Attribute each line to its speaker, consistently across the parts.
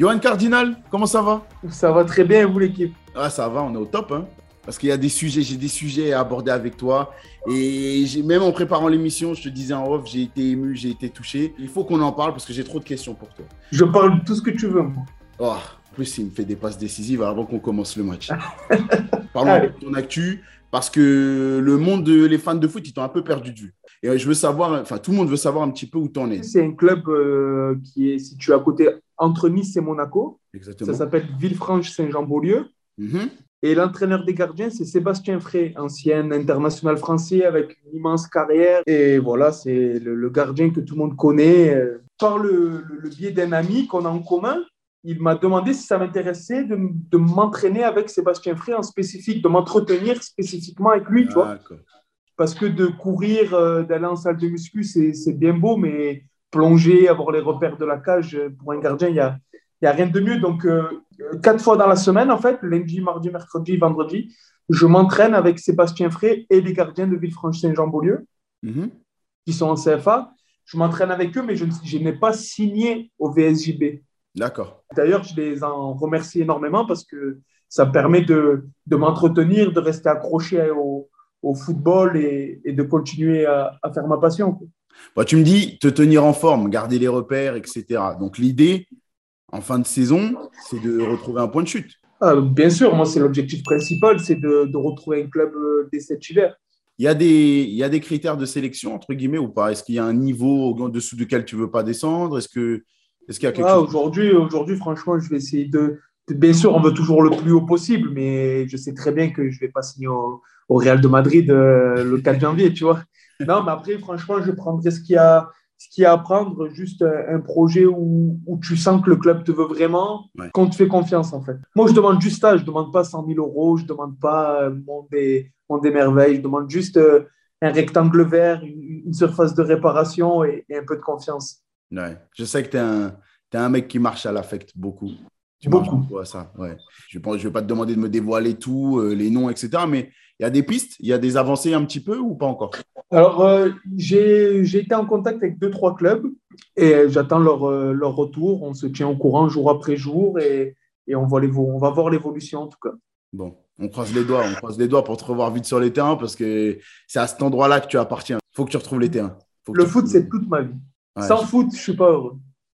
Speaker 1: Johan Cardinal, comment ça va?
Speaker 2: Ça va très bien, vous l'équipe?
Speaker 1: Ah, ça va, on est au top. Hein Parce qu'il y a des sujets, j'ai des sujets à aborder avec toi. Et même en préparant l'émission, je te disais en off, j'ai été ému, j'ai été touché. Il faut qu'on en parle parce que j'ai trop de questions pour toi.
Speaker 2: Je parle de tout ce que tu veux, moi.
Speaker 1: Oh, en plus, il me fait des passes décisives avant qu'on commence le match. Parlons de ton actu parce que le monde des fans de foot, ils t'ont un peu perdu de vue. Et je veux savoir, enfin, tout le monde veut savoir un petit peu où tu en es.
Speaker 2: C'est un club euh, qui est situé à côté entre Nice et Monaco.
Speaker 1: Exactement.
Speaker 2: Ça s'appelle Villefranche-Saint-Jean-Beaulieu.
Speaker 1: Mhm.
Speaker 2: Et l'entraîneur des gardiens, c'est Sébastien Frey, ancien international français avec une immense carrière. Et voilà, c'est le, gardien que tout le monde connaît. Par le, biais d'un ami qu'on a en commun, il m'a demandé si ça m'intéressait de, de m'entraîner avec Sébastien Frey en spécifique, de m'entretenir spécifiquement avec lui, tu vois. Parce que de courir, euh, d'aller en salle de muscu, c'est bien beau, mais plonger, avoir les repères de la cage, pour un gardien, il n'y a, y a rien de mieux. Donc, euh, quatre fois dans la semaine, en fait, lundi, mardi, mercredi, vendredi, je m'entraîne avec Sébastien Frey et les gardiens de Villefranche-Saint-Jean-Beaulieu,
Speaker 1: mhm.
Speaker 2: qui sont en CFA. Je m'entraîne avec eux, mais je, je n'ai pas signé au VSJB.
Speaker 1: D'accord.
Speaker 2: D'ailleurs, je les en remercie énormément parce que ça permet de, de m'entretenir, de rester accroché au, au football et, et, de continuer à, à faire ma passion.
Speaker 1: Bah, tu me dis te tenir en forme, garder les repères, etc. Donc l'idée, en fin de saison, c'est de retrouver un point de chute.
Speaker 2: Ah, bien sûr, moi, c'est l'objectif principal, c'est de, de, retrouver un club euh, dès cet hiver.
Speaker 1: Il y, a des, il y a des critères de sélection, entre guillemets, ou pas? Est-ce qu'il y a un niveau au-dessous duquel tu ne veux pas descendre? Est-ce que est qu'il y a quelque
Speaker 2: ah,
Speaker 1: chose?
Speaker 2: aujourd'hui, aujourd'hui, franchement, je vais essayer de, Bien sûr, on veut toujours le plus haut possible, mais je sais très bien que je ne vais pas signer au, au Real de Madrid euh, le 4 janvier, tu vois. Non, mais après, franchement, je prendrais ce qu'il y a, ce qu'il y a à prendre, juste un projet où, où, tu sens que le club te veut vraiment,
Speaker 1: ouais.
Speaker 2: qu'on te fait confiance, en fait. Moi, je demande juste ça, je ne demande pas 100 000 euros, je ne demande pas euh, mon des, mon des merveilles, je demande juste euh, un rectangle vert, une, une, surface de réparation et, et, un peu de confiance.
Speaker 1: Ouais. Je sais que tu es un, es un mec qui marche à l'affect beaucoup. Tu
Speaker 2: beaucoup.
Speaker 1: beaucoup à ça. Ouais. Je ne vais pas te demander de me dévoiler tout, euh, les noms, etc. Mais il y a des pistes, il y a des avancées un petit peu ou pas encore?
Speaker 2: Alors, euh, j'ai été en contact avec deux, trois clubs et j'attends leur, euh, leur, retour. On se tient au courant jour après jour et, et on, va on va voir l'évolution en tout cas.
Speaker 1: Bon, on croise les doigts, on croise les doigts pour te revoir vite sur les terrains parce que c'est à cet endroit-là que tu appartiens. Il faut que tu retrouves les terrains.
Speaker 2: Le foot, c'est toute ma vie.
Speaker 1: Ouais,
Speaker 2: Sans
Speaker 1: je...
Speaker 2: foot, je ne suis pas heureux.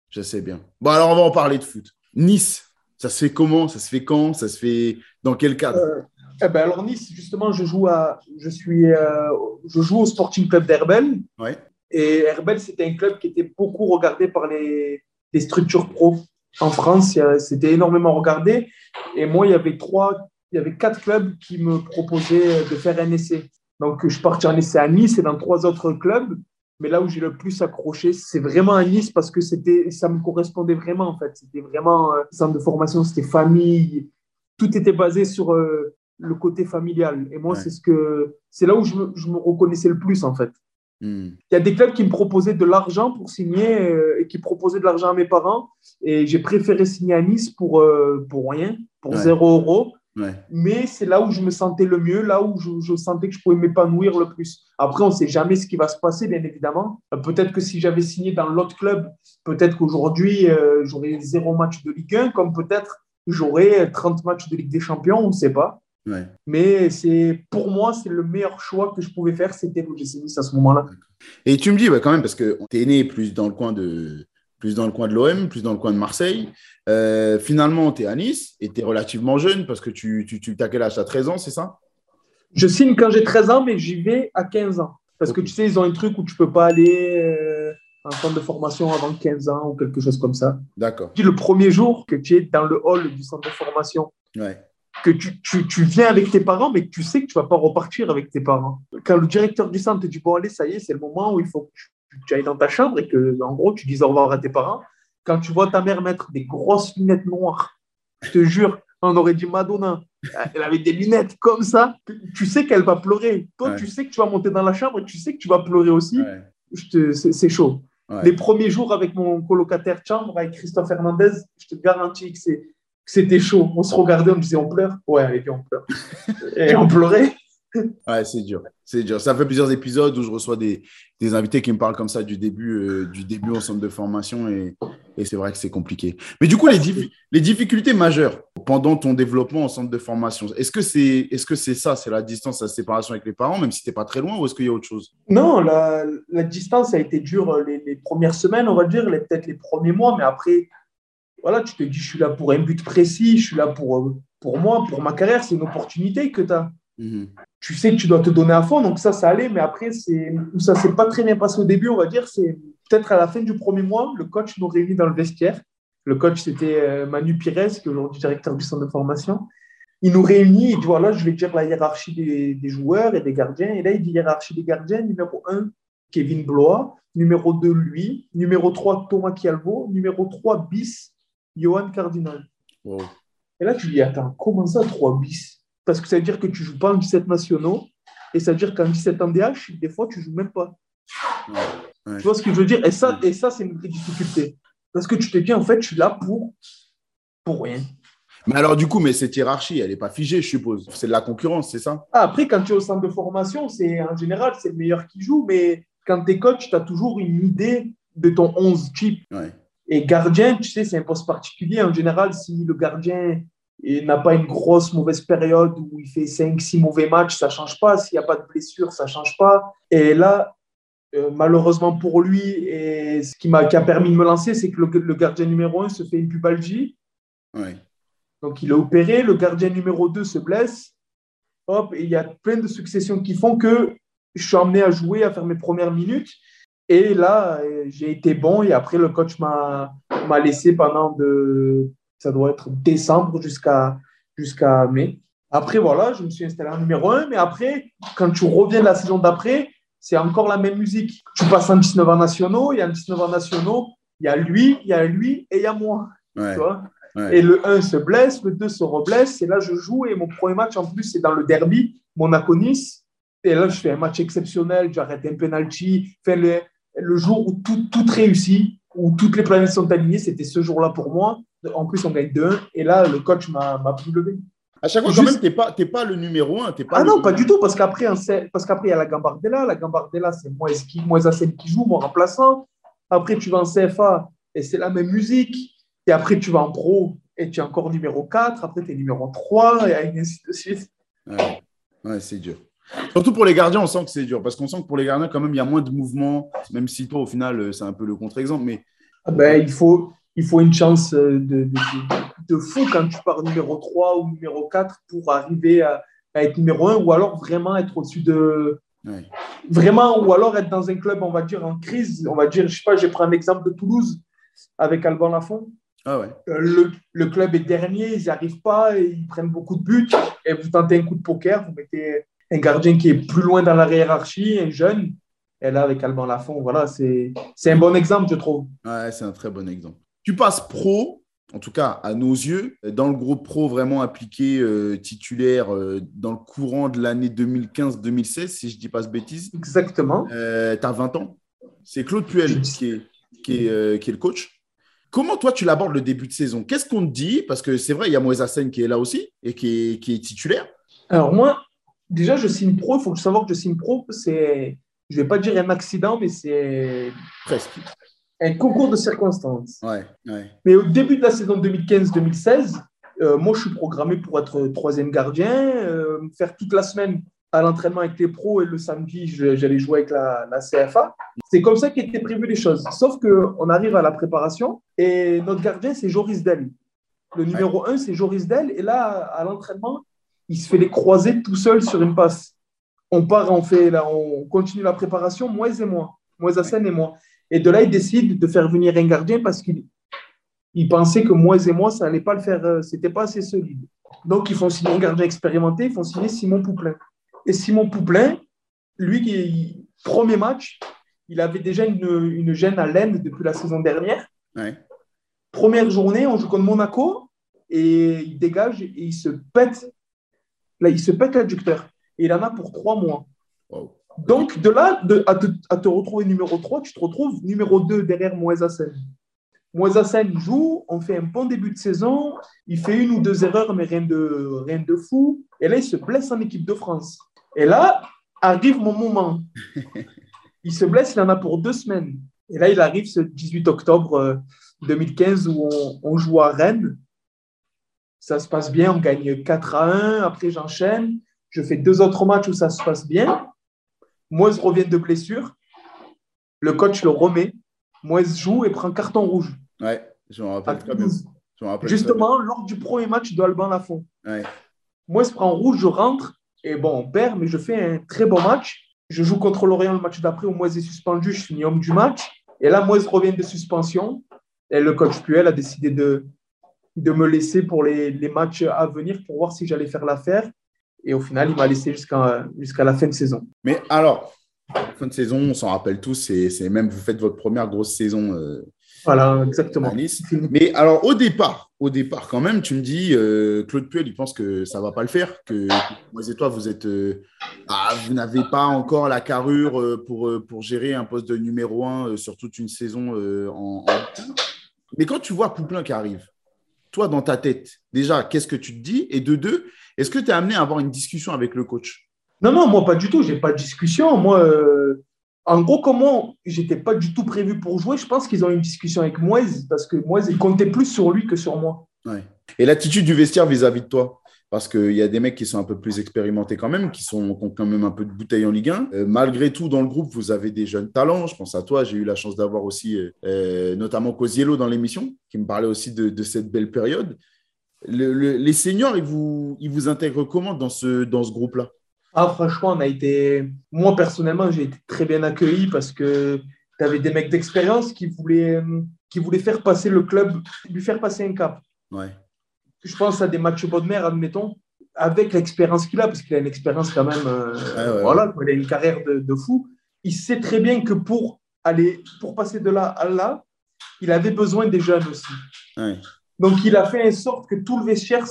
Speaker 1: Je sais bien. Bon, alors on va en parler de foot. Nice, ça se fait comment? Ça se fait quand? Ça se fait dans quel cadre?
Speaker 2: Euh, eh ben Alors Nice, justement, je joue, à, je suis, euh, je joue au Sporting Club d'Herbel.
Speaker 1: Ouais.
Speaker 2: Et Herbel, c'était un club qui était beaucoup regardé par les, les structures pro. En France, c'était énormément regardé. Et moi, il y avait trois, il y avait quatre clubs qui me proposaient de faire un essai. Donc, je partais en essai à Nice et dans trois autres clubs. Mais là où j'ai le plus accroché, c'est vraiment à Nice parce que c'était, ça me correspondait vraiment en fait. C'était vraiment euh, centre de formation, c'était famille. Tout était basé sur euh, le côté familial. Et moi,
Speaker 1: Ouais.
Speaker 2: c'est ce que, c'est là où je me, je me reconnaissais le plus en fait.
Speaker 1: Hmm.
Speaker 2: Il y a des clubs qui me proposaient de l'argent pour signer euh, et qui proposaient de l'argent à mes parents. Et j'ai préféré signer à Nice pour, euh, pour rien, pour
Speaker 1: Ouais.
Speaker 2: zéro euro.
Speaker 1: Ouais.
Speaker 2: Mais c'est là où je me sentais le mieux, là où je, je sentais que je pouvais m'épanouir le plus. Après, on ne sait jamais ce qui va se passer, bien évidemment. Euh, Peut-être que si j'avais signé dans l'autre club, peut-être qu'aujourd'hui, euh, j'aurais zéro match de Ligue 1, comme peut-être j'aurais 30 matchs de Ligue des Champions, on ne sait pas.
Speaker 1: Ouais.
Speaker 2: Mais c'est pour moi, c'est le meilleur choix que je pouvais faire, c'était l'OGC Nice à ce moment-là.
Speaker 1: Et tu me dis, ouais, quand même, parce que tu es né plus dans le coin de, plus dans le coin de l'OM, plus dans le coin de Marseille. Euh, finalement, tu es à Nice et tu es relativement jeune parce que tu, tu, tu as quel âge? Tu as 13 ans, c'est ça?
Speaker 2: Je signe quand j'ai 13 ans, mais j'y vais à 15 ans. Parce que tu sais, ils ont un truc où tu ne peux pas aller euh, en centre de formation avant 15 ans ou quelque chose comme ça.
Speaker 1: D'accord.
Speaker 2: Le premier jour que tu es dans le hall du centre de formation,
Speaker 1: Ouais.
Speaker 2: Que tu, tu, tu viens avec tes parents, mais que tu sais que tu ne vas pas repartir avec tes parents. Quand le directeur du centre te dit Bon, allez, ça y est, c'est le moment où il faut que tu, tu ailles dans ta chambre et que, en gros, tu dises au revoir à tes parents. Quand tu vois ta mère mettre des grosses lunettes noires, je te jure, on aurait dit Madonna. Elle avait des lunettes comme ça. Tu sais qu'elle va pleurer. Toi,
Speaker 1: Ouais.
Speaker 2: tu sais que tu vas monter dans la chambre et tu sais que tu vas pleurer aussi.
Speaker 1: Ouais.
Speaker 2: Je te- C'est chaud.
Speaker 1: Ouais.
Speaker 2: Les premiers jours avec mon colocataire de chambre, avec Christophe Hernandez, je te garantis que c'est- c'était chaud. On se regardait, on disait on pleure? Ouais, allez, viens, on pleure. Et on pleurait.
Speaker 1: ouais, c'est dur. C'est dur. Ça fait plusieurs épisodes où je reçois des, des invités qui me parlent comme ça du début, euh, du début en centre de formation et, et c'est vrai que c'est compliqué. Mais du coup, les, les difficultés majeures pendant ton développement en centre de formation, est-ce que c'est est -ce c'est ça, c'est la distance, la séparation avec les parents, même si tu n'es pas très loin, ou est-ce qu'il y a autre chose?
Speaker 2: Non, la, la, distance a été dure les, les, premières semaines, on va dire, peut-être les premiers mois, mais après, voilà, tu te dis, je suis là pour un but précis, je suis là pour, pour moi, pour ma carrière, c'est une opportunité que tu as. Mhm. Tu sais que tu dois te donner à fond, donc ça, ça allait, mais après, c'est, ça s'est pas très bien passé au début, on va dire, c'est peut-être à la fin du premier mois, le coach nous réunit dans le vestiaire. Le coach, c'était euh, Manu Pires, qui est aujourd'hui directeur du centre de formation. Il nous réunit, il dit voilà, je vais dire la hiérarchie des, des, joueurs et des gardiens. Et là, il dit hiérarchie des gardiens, numéro 1, Kevin Blois, numéro 2, lui, numéro 3, Thomas Chialvo, numéro 3, bis, Johan Cardinal. Et là, tu dis attends, comment ça, 3 bis? Parce que ça veut dire que tu ne joues pas en 17 nationaux. Et ça veut dire qu'en 17 en DH, des fois, tu ne joues même pas. Tu vois ce que je veux dire? Et ça, et ça c'est une difficulté. Parce que tu te dis, en fait, je suis là pour, pour rien.
Speaker 1: Mais alors, du coup, mais cette hiérarchie, elle n'est pas figée, je suppose. C'est de la concurrence, c'est ça?
Speaker 2: Ah, Après, quand tu es au centre de formation, c'est en général, c'est le meilleur qui joue. Mais quand tu es coach, tu as toujours une idée de ton 11 type. Et gardien, tu sais, c'est un poste particulier. En général, si le gardien il n'a pas une grosse mauvaise période où il fait 5-6 mauvais matchs, ça ne change pas. S'il n'y a pas de blessure, ça ne change pas. Et là, euh, malheureusement pour lui, et ce qui m'a a permis de me lancer, c'est que le, gardien numéro 1 se fait une pubalgie. Donc il est opéré, le gardien numéro 2 se blesse. Hop, et il y a plein de successions qui font que je suis amené à jouer, à faire mes premières minutes. Et là, j'ai été bon et après, le coach m'a laissé pendant de ça doit être décembre jusqu'à jusqu'à mai. Après, voilà, je me suis installé en numéro 1, mais après, quand tu reviens la saison d'après, c'est encore la même musique. Tu passes en 19 ans nationaux, il y a en 19 ans nationaux, il y a lui, il y a lui et il y a moi. Et le 1 se blesse, le 2 se reblesse, et là je joue, et mon premier match en plus, c'est dans le derby, Monaco-Nice. Et là, je fais un match exceptionnel, j'arrête un penalty. Enfin, le, le jour où tout, tout réussit, où toutes les planètes sont alignées, c'était ce jour-là pour moi. En plus, on gagne 2 Et là, le coach m'a plus levé.
Speaker 1: À chaque fois, quand même, tu n'es pas, pas, le numéro 1. Pas
Speaker 2: ah non, pas du tout, parce qu'après, il y a la Gambardella. La Gambardella, c'est moi, moi Zassen qui joue, mon remplaçant. Après, tu vas en CFA et c'est la même musique. Et après, tu vas en pro et tu es encore numéro 4. Après, tu es numéro 3 et ainsi de suite.
Speaker 1: Ouais, ouais c'est dur. Surtout pour les gardiens, on sent que c'est dur. Parce qu'on sent que pour les gardiens, quand même, il y a moins de mouvements. Même si toi, au final, c'est un peu le contre-exemple. Mais...
Speaker 2: Ah ben, il faut, il faut une chance euh, de, de, fou quand tu pars numéro 3 ou numéro 4 pour arriver à, être numéro 1 ou alors vraiment être au-dessus de. Vraiment, ou alors être dans un club, on va dire, en crise. On va dire, je sais pas, je prends un exemple de Toulouse avec Alban Lafont.
Speaker 1: Ah ouais.
Speaker 2: Euh, le, le, club est dernier, ils n'y arrivent pas, ils prennent beaucoup de buts et vous tentez un coup de poker, vous mettez un gardien qui est plus loin dans la hiérarchie, un jeune. Et là, avec Alban Lafont, voilà, c'est un bon exemple, je trouve.
Speaker 1: Ouais, c'est un très bon exemple. Tu passes pro, en tout cas à nos yeux, dans le groupe pro vraiment appliqué euh, titulaire euh, dans le courant de l'année 2015-2016, si je ne dis pas de bêtises.
Speaker 2: Exactement.
Speaker 1: Euh, tu as 20 ans. C'est Claude Puel qui est, qui, est, qui est, le coach. Comment toi tu l'abordes le début de saison? Qu'est-ce qu'on te dit? Parce que c'est vrai, il y a Moïse Hassen qui est là aussi et qui est, qui est titulaire.
Speaker 2: Alors moi, déjà, je signe pro. Il faut savoir que je signe pro. C'est, je ne vais pas dire un accident, mais c'est
Speaker 1: presque
Speaker 2: un concours de circonstances. Mais au début de la saison 2015-2016, euh, moi, je suis programmé pour être troisième gardien, euh, faire toute la semaine à l'entraînement avec les pros et le samedi, j'allais jouer avec la, CFA. C'est comme ça qu'étaient prévues les choses. Sauf qu'on arrive à la préparation et notre gardien, c'est Joris Dell. Le numéro 1, c'est Joris Dell. Et là, à l'entraînement, il se fait les croiser tout seul sur une passe. On part, on, fait, là, on continue la préparation, moi et moi. Moi, Zassen et moi. Et de là, il décide de faire venir un gardien parce qu'il il pensait que moi et moi, ça n'allait pas le faire, euh, c'était pas assez solide. Donc, ils font signer un gardien expérimenté, ils font signer Simon Pouplin. Et Simon Pouplin, lui, qui, premier match, il avait déjà une, une gêne à l'aine depuis la saison dernière. Première journée, on joue contre Monaco et il dégage et il se pète, là, il se pète l'adducteur. Et il en a pour trois mois. Donc, de là de, à, te, retrouver numéro 3, tu te retrouves numéro 2 derrière Moïse Hassen. Moïse Hassen joue, on fait un bon début de saison, il fait une ou deux erreurs, mais rien de, rien de fou. Et là, il se blesse en équipe de France. Et là, arrive mon moment. Il se blesse, il en a pour deux semaines. Et là, il arrive ce 18 octobre 2015 euh, où on, joue à Rennes. Ça se passe bien, on gagne 4 à 1. Après, j'enchaîne. Je fais deux autres matchs où ça se passe bien. Moise revient de blessure. Le coach le remet. Moise joue et prend carton rouge.
Speaker 1: Ouais, je m'en rappelle très bien.
Speaker 2: Justement, lors du premier match de Alban Lafont. Ouais. Moise prend rouge, je rentre. Et bon, on perd, mais je fais un très bon match. Je joue contre l'Orient le match d'après où Moise est suspendu, je finis homme du match. Et là, Moise revient de suspension. Et le coach Puel a décidé de, de me laisser pour les, les matchs à venir pour voir si j'allais faire l'affaire. Et au final, il m'a laissé jusqu'à jusqu'à la fin de saison.
Speaker 1: Mais alors, fin de saison, on s'en rappelle tous, c'est même vous faites votre première grosse saison euh,
Speaker 2: voilà, exactement.
Speaker 1: Mais alors, au départ, au départ, quand même, tu me dis, euh, Claude Puel, il pense que ça ne va pas le faire, que moi et toi, vous êtes, euh, ah, vous n'avez pas encore la carrure pour, pour gérer un poste de numéro un sur toute une saison en, Mais quand tu vois Pouplin qui arrive, toi, dans ta tête, déjà, qu'est-ce que tu te dis? Et de deux, est-ce que tu es amené à avoir une discussion avec le coach?
Speaker 2: Non, non, moi, pas du tout. Je n'ai pas de discussion. Moi, en gros, comment j'étais pas du tout prévu pour jouer, je pense qu'ils ont eu une discussion avec Moise parce que Moise, il comptait plus sur lui que sur moi.
Speaker 1: Et l'attitude du vestiaire vis-à-vis de toi? Parce qu'il y a des mecs qui sont un peu plus expérimentés quand même, qui, sont, ont quand même un peu de bouteille en Ligue 1. Euh, malgré tout, dans le groupe, vous avez des jeunes talents. Je pense à toi, j'ai eu la chance d'avoir aussi euh, euh, notamment Cosiello dans l'émission, qui me parlait aussi de, cette belle période. les seniors, ils vous, ils vous intègrent comment dans ce, dans ce groupe-là?
Speaker 2: Ah, franchement, on a été. Moi, personnellement, j'ai été très bien accueilli parce que tu avais des mecs d'expérience qui voulaient, qui voulaient faire passer le club, lui faire passer un cap.
Speaker 1: Ouais.
Speaker 2: Je pense à des matchs Bodmer, admettons, avec l'expérience qu'il a, parce qu'il a une expérience quand même. Euh, voilà, il a une carrière de, fou. Il sait très bien que pour aller, pour passer de là à là, il avait besoin des jeunes aussi. Donc, il a fait en sorte que tout le vestiaire,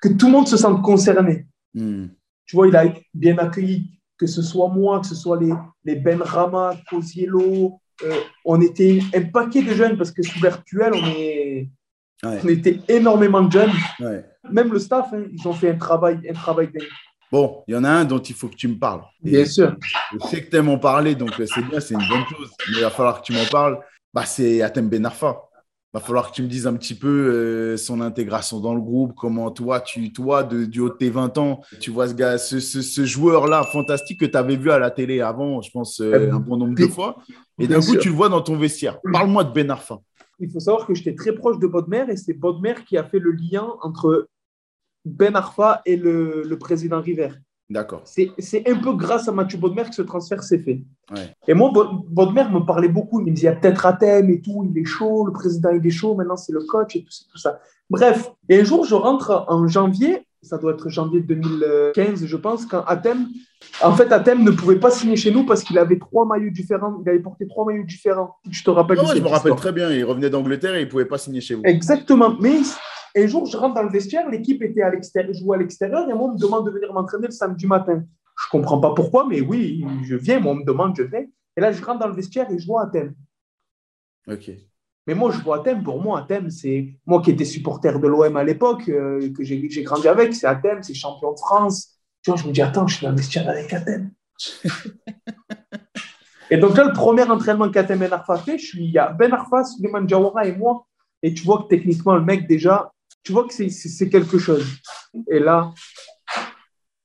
Speaker 2: que tout le monde se sente concerné. Hmm. Tu vois, il a bien accueilli, que ce soit moi, que ce soit les, les Ben Rama, Cosiello. Euh, on était un paquet de jeunes parce que sous virtuel, on, est, on était énormément de jeunes. Même le staff, hein, ils ont fait un travail, un travail
Speaker 1: Bon, il y en a un dont il faut que tu me parles.
Speaker 2: bien sûr.
Speaker 1: Je sais que tu aimes en parler, donc euh, c'est bien, c'est une bonne chose. Mais il va falloir que tu m'en parles. Bah, c'est Atem Benarfa va falloir que tu me dises un petit peu euh, son intégration dans le groupe, comment toi, tu, toi de, du haut de tes 20 ans, tu vois ce, gars, ce, ce, joueur-là fantastique que tu avais vu à la télé avant, je pense, euh, un bon nombre de fois. Et d'un coup, tu le vois dans ton vestiaire. Parle-moi de Ben Arfa.
Speaker 2: Il faut savoir que j'étais très proche de Bodmer et c'est Bodmer qui a fait le lien entre Ben Arfa et le, le président River.
Speaker 1: D'accord.
Speaker 2: C'est un peu grâce à Mathieu Bodmer que ce transfert s'est fait. Et moi, Bodmer me parlait beaucoup. Il me disait, peut-être Athènes et tout, il est chaud, le président il est chaud, maintenant c'est le coach et tout, ça. Bref, et un jour, je rentre en janvier, ça doit être janvier 2015, je pense, quand Athènes, en fait, Athènes ne pouvait pas signer chez nous parce qu'il avait trois maillots différents. Il avait porté trois maillots différents. Je te rappelle.
Speaker 1: Ah je me rappelle très bien. Il revenait d'Angleterre et il ne pouvait pas signer chez vous.
Speaker 2: Exactement. Mais un jour, je rentre dans le vestiaire, l'équipe était à l'extérieur, jouait à l'extérieur, et moi, on me demande de venir m'entraîner le samedi matin. Je ne comprends pas pourquoi, mais oui, je viens, moi, on me demande, je viens. Et là, je rentre dans le vestiaire et je vois Athènes.
Speaker 1: Ok.
Speaker 2: Mais moi, je vois Athènes, pour moi, Athènes, c'est moi qui étais supporter de l'OM à l'époque, euh, que j'ai grandi avec, c'est Athènes, c'est champion de France. Tu vois, je me dis, attends, je suis dans le vestiaire avec Athènes. et donc là, le premier entraînement qu'Athènes Ben Arfa fait, je suis, il y a Ben Arfa, Suleiman Jawara et moi. Et tu vois que techniquement, le mec, déjà, tu vois que c'est quelque chose. Et là,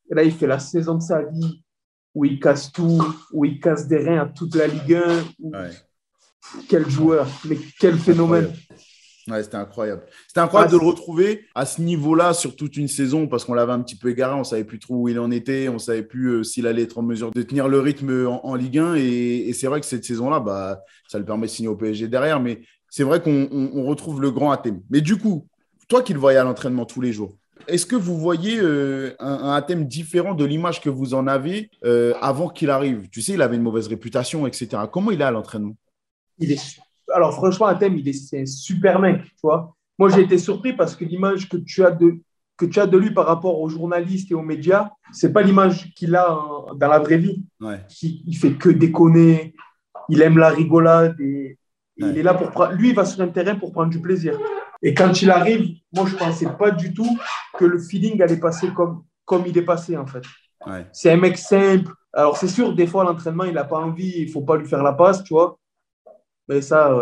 Speaker 2: là, il fait la saison de sa vie où il casse tout, où il casse des reins à toute la Ligue 1. Quel joueur, mais quel phénomène.
Speaker 1: Ouais, c'était incroyable. C'était incroyable de le retrouver à ce niveau-là sur toute une saison parce qu'on l'avait un petit peu égaré, on savait plus trop où il en était, on savait plus euh, s'il allait être en mesure de tenir le rythme en, Ligue 1. Et, et c'est vrai que cette saison-là, bah, ça le permet de signer au PSG derrière. Mais c'est vrai qu'on retrouve le grand Athème. Mais du coup, toi qui le voyais à l'entraînement tous les jours, est-ce que vous voyez euh, un, thème différent de l'image que vous en avez euh, avant qu'il arrive? Tu sais, il avait une mauvaise réputation, etc. Comment il est à l'entraînement?
Speaker 2: Il est, Alors, franchement, un thème, il est, c'est un super mec, tu vois. Moi, j'ai été surpris parce que l'image que tu as de que tu as de lui par rapport aux journalistes et aux médias, c'est pas l'image qu'il a dans la vraie vie. Il, il, fait que déconner, il aime la rigolade et, il est là pour lui, il va sur un terrain pour prendre du plaisir. Et quand il arrive, moi, je ne pensais pas du tout que le feeling allait passer comme, comme il est passé, en fait. C'est un mec simple. Alors, c'est sûr, des fois, l'entraînement, il n'a pas envie, il ne faut pas lui faire la passe, tu vois. Mais ça,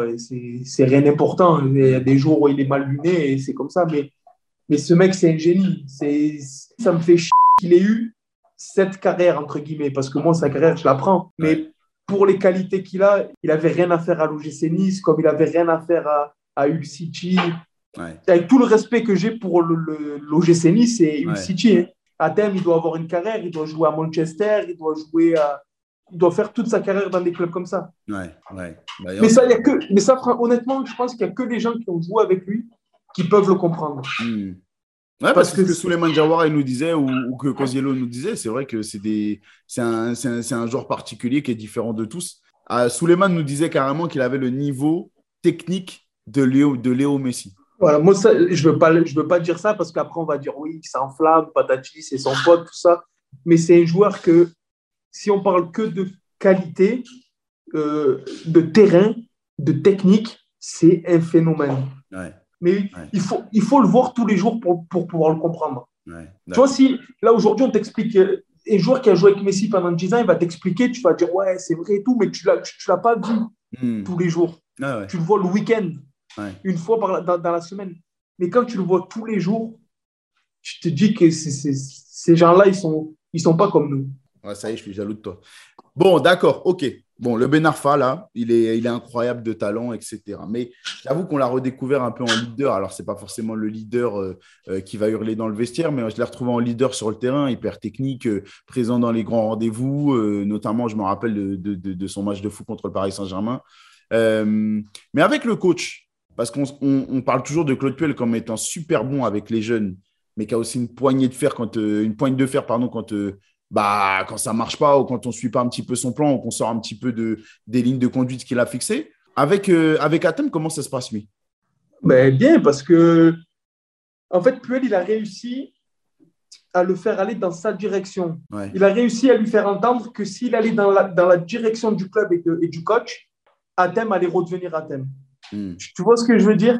Speaker 2: c'est rien d'important. Il y a des jours où il est mal luné et c'est comme ça. Mais, mais ce mec, c'est un génie. Ça me fait chier qu'il ait eu cette carrière, entre guillemets, parce que moi, sa carrière, je la prends. Mais pour les qualités qu'il a, il avait rien à faire à l'OGC Nice, comme il avait rien à faire à, à City. Avec tout le respect que j'ai pour l'OGC Nice et Hull City. Hein. À terme, il doit avoir une carrière, il doit jouer à Manchester, il doit jouer à, doit faire toute sa carrière dans des clubs comme ça.
Speaker 1: Ouais, ouais.
Speaker 2: Bah, mais, ça, y a que, mais ça, honnêtement, je pense qu'il n'y a que les gens qui ont joué avec lui qui peuvent le comprendre.
Speaker 1: Hmm. Ouais, parce, que, que Souleymane Jawara il nous disait, ou, que Koziello nous disait, c'est vrai que c'est un, un, un, joueur particulier qui est différent de tous. Euh, Souleymane nous disait carrément qu'il avait le niveau technique de Léo, de Léo Messi.
Speaker 2: Voilà, moi, ça, je ne veux, pas, je veux pas dire ça parce qu'après, on va dire oui, ça enflamme, patati, c'est son pote, tout ça. Mais c'est un joueur que, si on parle que de qualité, euh, de terrain, de technique, c'est un phénomène. Mais il, faut, il faut le voir tous les jours pour, pour pouvoir le comprendre. tu vois, si là aujourd'hui on t'explique, euh, un joueur qui a joué avec Messi pendant 10 ans, il va t'expliquer, tu vas dire ouais, c'est vrai et tout, mais tu ne l'as pas vu hmm. tous les jours. Ah tu le vois le week-end, une fois par dans, dans, la semaine. Mais quand tu le vois tous les jours, tu te dis que ces gens-là, ils ne sont, ils sont pas comme nous.
Speaker 1: Ça y est, je suis jaloux de toi. Bon, d'accord, ok. Bon, le Ben Arfa, là, il est, incroyable de talent, etc. Mais j'avoue qu'on l'a redécouvert un peu en leader. Alors, ce n'est pas forcément le leader euh, euh, qui va hurler dans le vestiaire, mais je l'ai retrouvé en leader sur le terrain, hyper technique, euh, présent dans les grands rendez-vous. notamment, je me rappelle de, son match de foot contre le Paris Saint-Germain. mais avec le coach, parce qu'on on, parle toujours de Claude Puel comme étant super bon avec les jeunes, mais qui a aussi une poignée de fer quand, une poigne de fer pardon, quand bah, quand ça marche pas ou quand on suit pas un petit peu son plan ou qu'on sort un petit peu de, des lignes de conduite qu'il a fixées. Avec, euh, avec Atem, comment ça se passe, lui?
Speaker 2: Ben, Bien, parce que, en fait, Puel, il a réussi à le faire aller dans sa direction. Il a réussi à lui faire entendre que s'il allait dans la, dans la direction du club et, et du coach, Atem allait redevenir Atem. Hmm. Tu vois ce que je veux dire?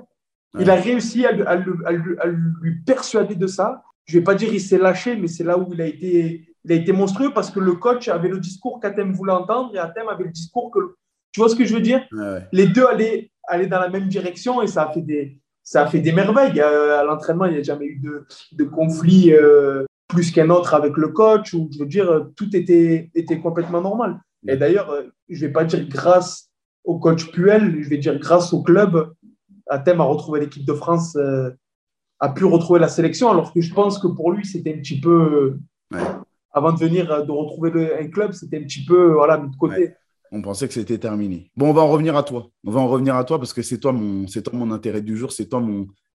Speaker 2: Il a réussi à, à, à, lui persuader de ça. Je ne vais pas dire il s'est lâché, mais c'est là où il a été il a été monstrueux parce que le coach avait le discours qu'Atem voulait entendre et Atem avait le discours que. Tu vois ce que je veux dire? Les deux allaient, allaient dans la même direction et ça a fait des, ça a fait des merveilles. Euh, à l'entraînement, il n'y a jamais eu de, de conflit euh, plus qu'un autre avec le coach. Ou, je veux dire, tout était, était complètement normal. Et d'ailleurs, euh, je ne vais pas dire grâce au coach Puel, je vais dire grâce au club, Atem a retrouvé l'équipe de France, a pu retrouver la sélection, alors que je pense que pour lui, c'était un petit peu avant de venir, euh, de retrouver un club, c'était un petit peu voilà, mis de côté.
Speaker 1: On pensait que c'était terminé. Bon, on va en revenir à toi. On va en revenir à toi parce que c'est toi mon, c'est mon intérêt du jour, c'est toi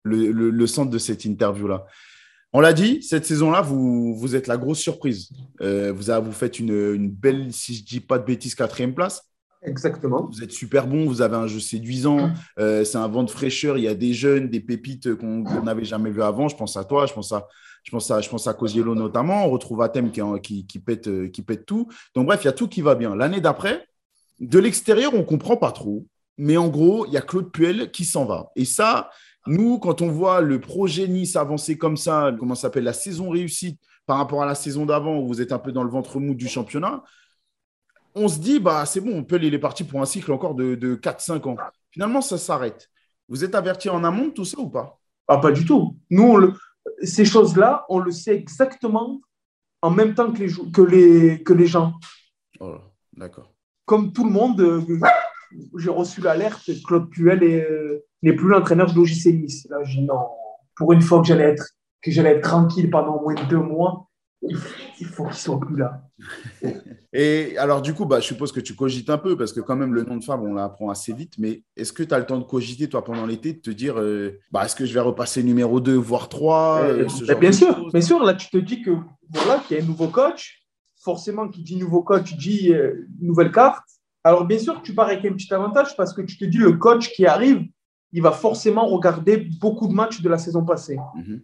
Speaker 1: le, centre de cette interview-là. On l'a dit, cette saison-là, vous, êtes la grosse surprise. Euh, vous, vous faites une, une, belle, si je ne dis pas de bêtises, quatrième place.
Speaker 2: Exactement.
Speaker 1: Vous êtes super bon, vous avez un jeu séduisant, euh, c'est un vent de fraîcheur, il y a des jeunes, des pépites qu'on n'avait jamais vu avant. Je pense à toi, je pense à, je pense à, je pense à Cosiello notamment. On retrouve Atem qui, qui, qui, pète, euh, qui pète tout. Donc, bref, il y a tout qui va bien. L'année d'après, de l'extérieur, on ne comprend pas trop. Mais en gros, il y a Claude Puel qui s'en va. Et ça, nous, quand on voit le projet Nice avancer comme ça, comment s'appelle, la saison réussite par rapport à la saison d'avant où vous êtes un peu dans le ventre mou du championnat, on se dit, bah, c'est bon, Puel, il est parti pour un cycle encore de, de 4-5 ans. Finalement, ça s'arrête. Vous êtes averti en amont de tout ça ou pas?
Speaker 2: Ah, Pas du tout. Nous, le, ces choses-là, on le sait exactement en même temps que les, que les, que les gens.
Speaker 1: Oh, d'accord.
Speaker 2: Comme tout le monde, euh, j'ai reçu l'alerte, Claude Puel euh, n'est plus l'entraîneur de l'OGC Nice. Là, j'ai non, pour une fois que j'allais être, que j'allais être tranquille pendant au moins deux mois, il faut qu'il soit plus là.
Speaker 1: Et alors, du coup, bah, je suppose que tu cogites un peu parce que, quand même, le nom de femme, on l'apprend assez vite. Mais est-ce que tu as le temps de cogiter, toi, pendant l'été, de te dire euh, bah, est-ce que je vais repasser numéro 2, voire 3 euh,
Speaker 2: euh, Bien sûr, bien sûr. Là, tu te dis que voilà, qu'il y a un nouveau coach. Forcément, qui dit nouveau coach dit nouvelle carte. Alors, bien sûr, tu pars avec un petit avantage parce que tu te dis le coach qui arrive, il va forcément regarder beaucoup de matchs de la saison passée. Mhm.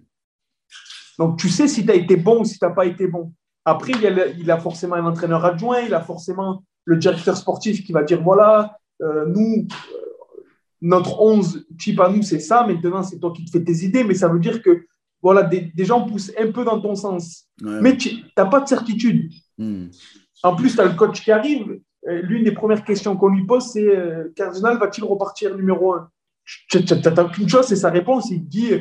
Speaker 2: Donc, tu sais si tu as été bon ou si tu n'as pas été bon. Après, il a, forcément un entraîneur adjoint, il a forcément le directeur sportif qui va dire voilà, euh, nous, euh, notre 11 type à nous, c'est ça, maintenant, c'est toi qui te fais tes idées, mais ça veut dire que voilà, des, gens poussent un peu dans ton sens. Mais tu n'as pas de certitude. Hmm. En plus, tu as le coach qui arrive. Euh, l'une des premières questions qu'on lui pose, c'est euh, Cardinal va-t-il repartir numéro 1 Tu n'as qu'une chose, c'est sa réponse. Il dit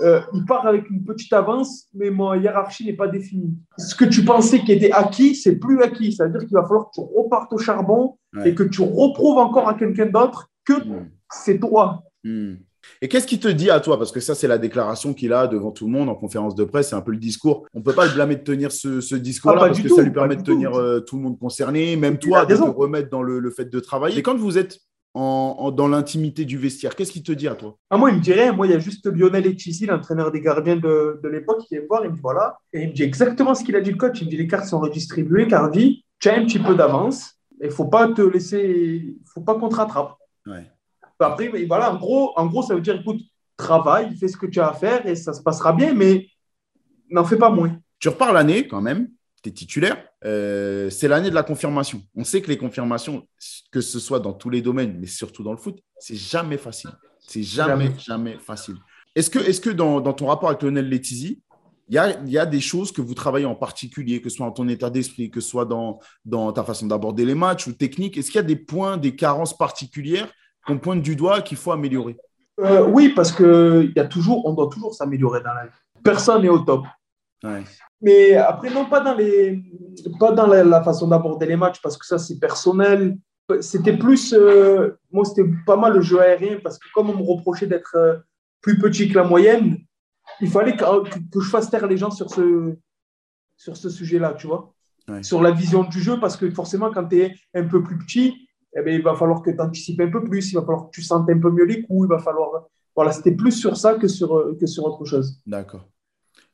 Speaker 2: euh, il part avec une petite avance, mais ma hiérarchie n'est pas définie. Ce que tu pensais qui était acquis, c'est plus acquis. Ça veut dire qu'il va falloir que tu repartes au charbon et que tu reprouves encore à quelqu'un d'autre que hmm. c'est toi.
Speaker 1: Hmm. Et qu'est-ce qu'il te dit à toi? Parce que ça, c'est la déclaration qu'il a devant tout le monde en conférence de presse. C'est un peu le discours. On ne peut pas le blâmer de tenir ce, discours-là ah, parce que ça lui permet de tenir euh, tout. le monde concerné, même toi, de te remettre dans le, fait de travailler. Et quand vous êtes en, dans l'intimité du vestiaire, qu'est-ce qu'il te dit à toi?
Speaker 2: Ah, Moi, il me dirait Moi, il y a juste Lionel Echisi, l'entraîneur des gardiens de, l'époque, qui vient me voir. Il me dit Voilà. Et il me dit exactement ce qu'il a dit le coach. Il me dit Les cartes sont redistribuées. Cardi, tu as un petit peu d'avance. Il ne faut pas te laisser. Faut pas qu'on te rattrape. Ouais. Après, voilà, en gros, en gros, ça veut dire, écoute, travaille, fais ce que tu as à faire et ça se passera bien, mais n'en fais pas moins.
Speaker 1: Tu repars l'année quand même, tu es titulaire. Euh, c'est l'année de la confirmation. On sait que les confirmations, que ce soit dans tous les domaines, mais surtout dans le foot, c'est jamais facile. C'est jamais, jamais, facile. Est-ce que, est que dans, dans, ton rapport avec Lionel Letizy, il y a, y a, des choses que vous travaillez en particulier, que ce soit dans ton état d'esprit, que ce soit dans, dans ta façon d'aborder les matchs ou technique? Est-ce qu'il y a des points, des carences particulières qu'on pointe du doigt qu'il faut améliorer?
Speaker 2: Euh, Oui, parce que y a toujours, on doit toujours s'améliorer dans la vie. Personne n'est au top. Mais après, non, pas dans, les, pas dans la, façon d'aborder les matchs, parce que ça, c'est personnel. C'était plus, euh, moi, c'était pas mal le jeu aérien, parce que comme on me reprochait d'être euh, plus petit que la moyenne, il fallait que, que, je fasse taire les gens sur ce, sur ce sujet-là, tu vois. Sur la vision du jeu, parce que forcément, quand tu es un peu plus petit, eh bien, il va falloir que tu anticipes un peu plus, il va falloir que tu sentes un peu mieux les coups, il va falloir. Voilà, c'était plus sur ça que sur, que sur autre chose.
Speaker 1: D'accord.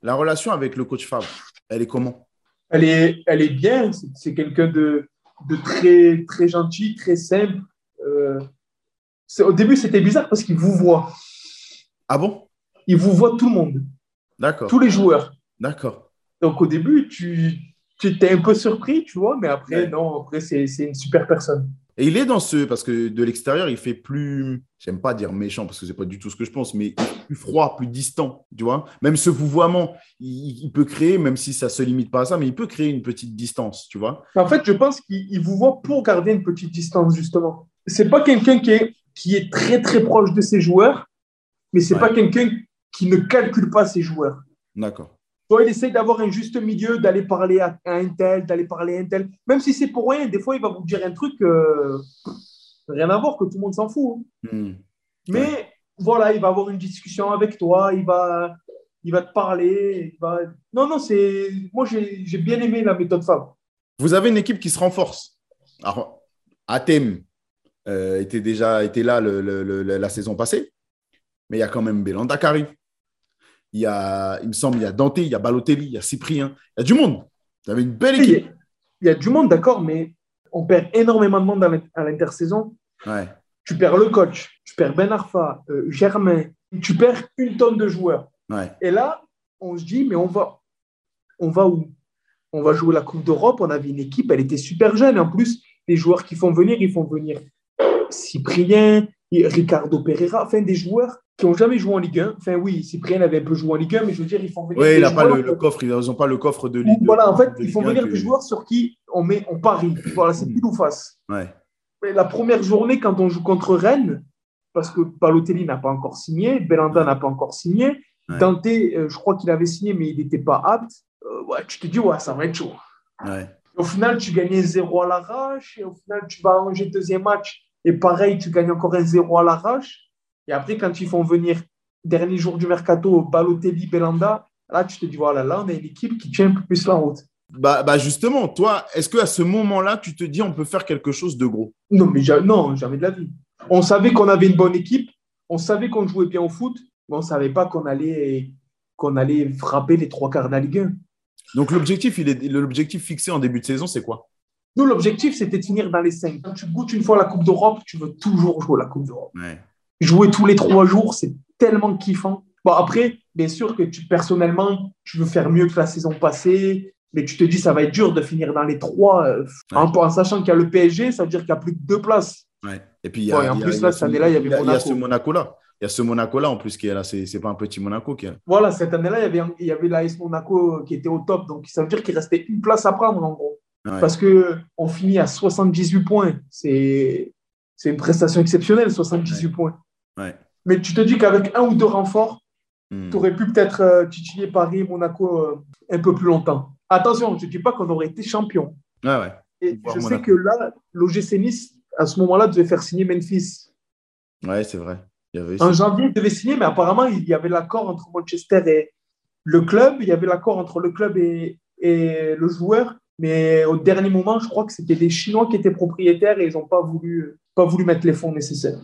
Speaker 1: La relation avec le coach Favre, elle est comment?
Speaker 2: Elle est, elle est bien. C'est quelqu'un de, de très, très gentil, très simple. Euh, au début, c'était bizarre parce qu'il vous voit.
Speaker 1: Ah bon?
Speaker 2: Il vous voit tout le monde.
Speaker 1: D'accord.
Speaker 2: Tous les joueurs.
Speaker 1: D'accord.
Speaker 2: Donc au début, tu, tu étais un peu surpris, tu vois, mais après, non, après, c'est une super personne.
Speaker 1: Et il est dans ce, parce que de l'extérieur, il fait plus, j'aime pas dire méchant parce que c'est pas du tout ce que je pense, mais plus froid, plus distant, tu vois. Même ce vouvoiement, il, peut créer, même si ça se limite pas à ça, mais il peut créer une petite distance, tu vois.
Speaker 2: En fait, je pense qu'il vous voit pour garder une petite distance, justement. C'est pas quelqu'un qui est, qui est très, très proche de ses joueurs, mais c'est pas quelqu'un qui ne calcule pas ses joueurs.
Speaker 1: D'accord
Speaker 2: il essaye d'avoir un juste milieu, d'aller parler à, un tel, d'aller parler à un tel. Même si c'est pour rien, des fois, il va vous dire un truc, euh, rien à voir, que tout le monde s'en fout. Hein. Hmm. Mais voilà, il va avoir une discussion avec toi, il va, il va te parler. Non, non, c'est. Moi, j'ai bien aimé la méthode Fab.
Speaker 1: Vous avez une équipe qui se renforce. Alors, Athème euh, était déjà était là la saison passée, mais il y a quand même Belanda qui arrive il y a, il me semble, il y a Dante, il y a Balotelli, il y a Cyprien, il y a du monde. Vous avez une belle équipe.
Speaker 2: Il y a, du monde, d'accord, mais on perd énormément de monde à l'intersaison.
Speaker 1: Ouais.
Speaker 2: Tu perds le coach, tu perds Ben Arfa, euh, Germain, tu perds une tonne de joueurs.
Speaker 1: Ouais.
Speaker 2: Et là, on se dit, mais on va, on va où? On va jouer la Coupe d'Europe. On avait une équipe, elle était super jeune. En plus, les joueurs qui font venir, ils font venir Cyprien, Ricardo Pereira, enfin des joueurs qui n'ont jamais joué en Ligue 1. Enfin, oui, Cyprien avait un peu joué en Ligue 1, mais je veux dire, ils font venir.
Speaker 1: Oui, il n'a pas le, coffre, ils n'ont pas le coffre de Ligue
Speaker 2: 1. Voilà, en fait, ils font venir des joueurs sur qui on, met, on parie. Voilà, c'est pile ou face.
Speaker 1: Ouais.
Speaker 2: la première journée, quand on joue contre Rennes, parce que Palotelli n'a pas encore signé, Belanda n'a pas encore signé, Dante, euh, je crois qu'il avait signé, mais il n'était pas apte. Euh, ouais, tu te dis, ouais, ça va être chaud. Au final, tu gagnais 0 à l'arrache, et au final, tu vas arranger le deuxième match, et pareil, tu gagnes encore un 0 à l'arrache. Et après, quand ils font venir dernier jour du mercato, Balotelli, Belanda, là, tu te dis, voilà, là, on a une équipe qui tient un peu plus la route.
Speaker 1: Bah, bah justement, toi, est-ce qu'à ce moment-là, tu te dis, on peut faire quelque chose de gros?
Speaker 2: Non, mais non, jamais de la vie. On savait qu'on avait une bonne équipe, on savait qu'on jouait bien au foot, mais on ne savait pas qu'on allait, qu'on allait frapper les trois quarts de la Ligue 1.
Speaker 1: Donc, l'objectif, il est, l'objectif fixé en début de saison, c'est quoi?
Speaker 2: Nous, l'objectif, c'était de finir dans les cinq. Quand tu goûtes une fois la Coupe d'Europe, tu veux toujours jouer la Coupe d'Europe.
Speaker 1: Ouais.
Speaker 2: Jouer tous les trois jours, c'est tellement kiffant. Bon, après, bien sûr que tu, personnellement, tu veux faire mieux que la saison passée, mais tu te dis, ça va être dur de finir dans les trois. Euh, en, sachant qu'il y a le PSG, ça veut dire qu'il n'y a plus que deux places.
Speaker 1: Ouais. Et puis, il y a,
Speaker 2: en plus, là, cette année-là, il y avait
Speaker 1: Monaco. Il y a ce Monaco-là. Il y a ce Monaco-là en plus qui est là. C'est n'est pas un petit Monaco qui est là.
Speaker 2: Voilà, cette année-là, il y avait, il y avait l'AS Monaco qui était au top. Donc, ça veut dire qu'il restait une place à prendre, en gros. Parce qu'on finit à 78 points. C'est une prestation exceptionnelle, 78 points. Mais tu te dis qu'avec un ou deux renforts, hmm. tu aurais pu peut-être euh, titiller Paris, Monaco euh, un peu plus longtemps. Attention, je ne dis pas qu'on aurait été champion. Et je sais que là, l'OGC Nice, à ce moment-là, devait faire signer Memphis.
Speaker 1: Ouais, c'est vrai.
Speaker 2: en janvier, il devait signer, mais apparemment, il y avait l'accord entre Manchester et le club. Il y avait l'accord entre le club et, et, le joueur. Mais au dernier moment, je crois que c'était des Chinois qui étaient propriétaires et ils n'ont pas voulu, pas voulu mettre les fonds nécessaires.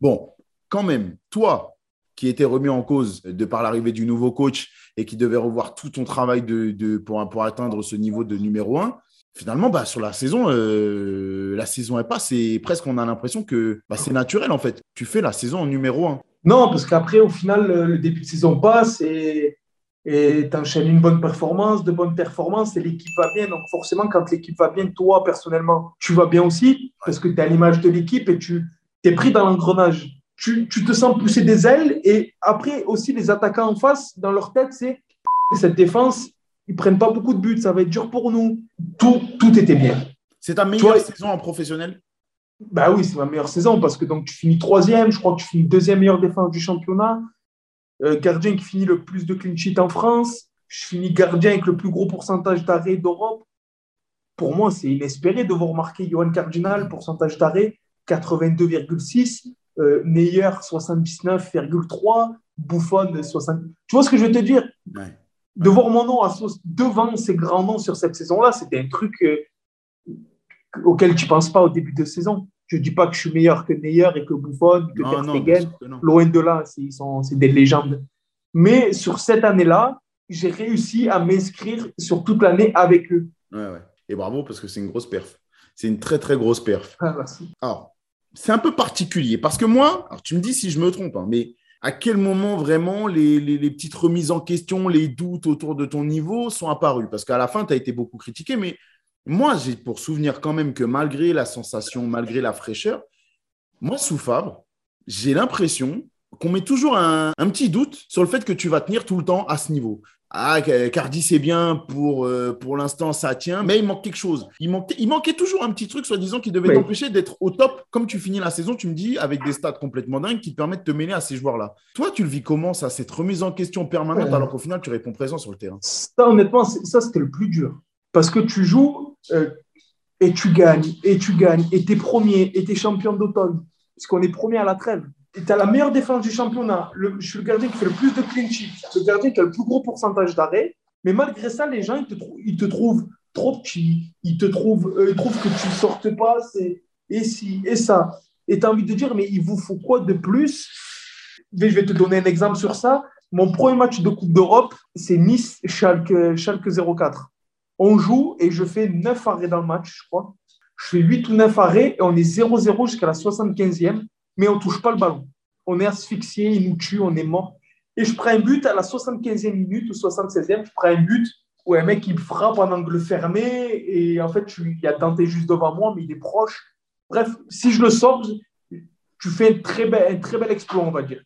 Speaker 1: Bon, quand même, toi, qui étais remis en cause de par l'arrivée du nouveau coach et qui devait revoir tout ton travail de, de pour, pour, atteindre ce niveau de numéro un, finalement, bah, sur la saison, euh, la saison est pas, c'est presque, on a l'impression que bah, c'est naturel en fait. Tu fais la saison en numéro un.
Speaker 2: Non, parce qu'après, au final, le début de saison passe et tu enchaînes une bonne performance, de bonnes performances et l'équipe va bien. Donc forcément, quand l'équipe va bien, toi, personnellement, tu vas bien aussi parce que tu es à l'image de l'équipe et tu es pris dans l'engrenage tu, te sens pousser des ailes. Et après, aussi, les attaquants en face, dans leur tête, c'est cette défense, ils prennent pas beaucoup de buts, ça va être dur pour nous. Tout, tout était bien.
Speaker 1: C'est ta meilleure saison en professionnel?
Speaker 2: Bah oui, c'est ma meilleure saison parce que donc, tu finis troisième, je crois que tu finis deuxième meilleure défense du championnat. Euh, gardien qui finit le plus de clean sheet en France. Je finis gardien avec le plus gros pourcentage d'arrêt d'Europe. Pour moi, c'est inespéré de voir marquer Johan Cardinal, pourcentage d'arrêt 82,6 euh, Meyer 79,3, Bouffon 60. Tu vois ce que je veux te dire? De voir mon nom à, devant ces grands noms sur cette saison-là, c'était un truc euh, auquel tu ne penses pas au début de saison. Je ne dis pas que je suis meilleur que Meyer et que Bouffon, que Ter Stegen. Loin de là, c'est des légendes. Mais sur cette année-là, j'ai réussi à m'inscrire sur toute l'année avec eux.
Speaker 1: Ouais, ouais. Et bravo parce que c'est une grosse perf. C'est une très, très grosse perf.
Speaker 2: Ah, merci.
Speaker 1: Alors, c'est un peu particulier parce que moi, alors tu me dis si je me trompe, hein, mais à quel moment vraiment les, petites remises en question, les doutes autour de ton niveau sont apparus? Parce qu'à la fin, tu as été beaucoup critiqué, mais moi, j'ai pour souvenir quand même que malgré la sensation, malgré la fraîcheur, moi, sous Fabre, j'ai l'impression qu'on met toujours un, petit doute sur le fait que tu vas tenir tout le temps à ce niveau. Ah, Cardi, c'est bien, pour, euh, pour l'instant, ça tient, mais il manque quelque chose. Il manquait, il manquait toujours un petit truc, soi-disant, qui devait t'empêcher d'être au top. Comme tu finis la saison, tu me dis, avec des stats complètement dingues qui te permettent de te mêler à ces joueurs-là. Toi, tu le vis comment, ça, cette remise en question permanente, alors qu'au final, tu réponds présent sur le terrain?
Speaker 2: Ça, honnêtement, ça, c'était le plus dur. Parce que tu joues euh, et tu gagnes, et tu gagnes, et tu es premier, et tu es champion d'automne. Parce qu'on est premier à la trêve tu as la meilleure défense du championnat. je suis le gardien qui fait le plus de clean sheet, le gardien qui a le plus gros pourcentage d'arrêt. Mais malgré ça, les gens, ils te, ils te trouvent trop petit. Ils te trouvent, euh, ils trouvent que tu ne sortes pas. Et si, et ça. Et tu as envie de dire, mais il vous faut quoi de plus? Je vais te donner un exemple sur ça. Mon premier match de Coupe d'Europe, c'est Nice-Schalke Schalke 04. On joue et je fais 9 arrêts dans le match, je crois. Je fais 8 ou 9 arrêts et on est 0-0 jusqu'à la 75e mais on ne touche pas le ballon. On est asphyxié, il nous tue, on est mort. Et je prends un but à la 75e minute ou 76e, je prends un but où un mec il frappe en angle fermé et en fait il a Dante juste devant moi, mais il est proche. Bref, si je le sors, tu fais un très bel, un très bel exploit, on va dire.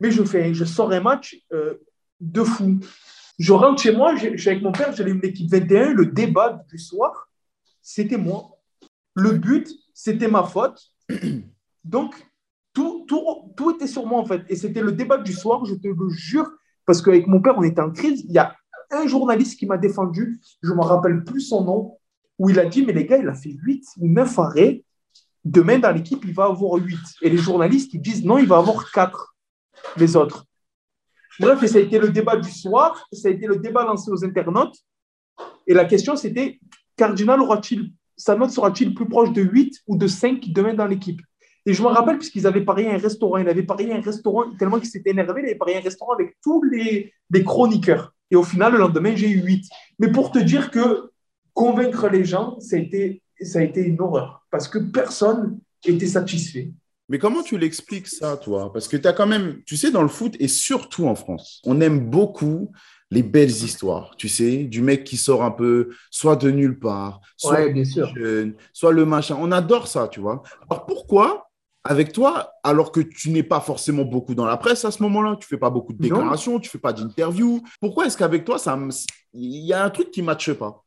Speaker 2: Mais je, fais, je sors un match euh, de fou. Je rentre chez moi, je suis avec mon père, j'avais une équipe 21, le débat du soir, c'était moi. Le but, c'était ma faute. Donc, tout, tout, était sur moi, en fait. Et c'était le débat du soir, je te le jure, parce qu'avec mon père, on était en crise. Il y a un journaliste qui m'a défendu, je ne me rappelle plus son nom, où il a dit Mais les gars, il a fait 8 ou 9 arrêts. Demain, dans l'équipe, il va avoir 8. Et les journalistes, ils disent Non, il va avoir 4, les autres. Bref, et ça a été le débat du soir, ça a été le débat lancé aux internautes. Et la question, c'était Cardinal aura-t-il, sa note sera-t-il plus proche de 8 ou de 5 demain dans l'équipe? Et je me rappelle, puisqu'ils avaient parié un restaurant, ils avaient parié un restaurant tellement qu'ils s'étaient énervés, ils avaient parié un restaurant avec tous les, chroniqueurs. Et au final, le lendemain, j'ai eu 8. Mais pour te dire que convaincre les gens, ça a été, ça a été une horreur. Parce que personne était satisfait.
Speaker 1: Mais comment tu l'expliques ça, toi? Parce que tu as quand même, tu sais, dans le foot et surtout en France, on aime beaucoup les belles histoires, tu sais, du mec qui sort un peu, soit de nulle part, soit
Speaker 2: bien sûr.
Speaker 1: soit le machin. On adore ça, tu vois. Alors pourquoi avec toi, alors que tu n'es pas forcément beaucoup dans la presse à ce moment-là, tu fais pas beaucoup de déclarations, tu tu fais pas d'interviews. Pourquoi est-ce qu'avec toi, ça, il y a un truc qui ne matche pas?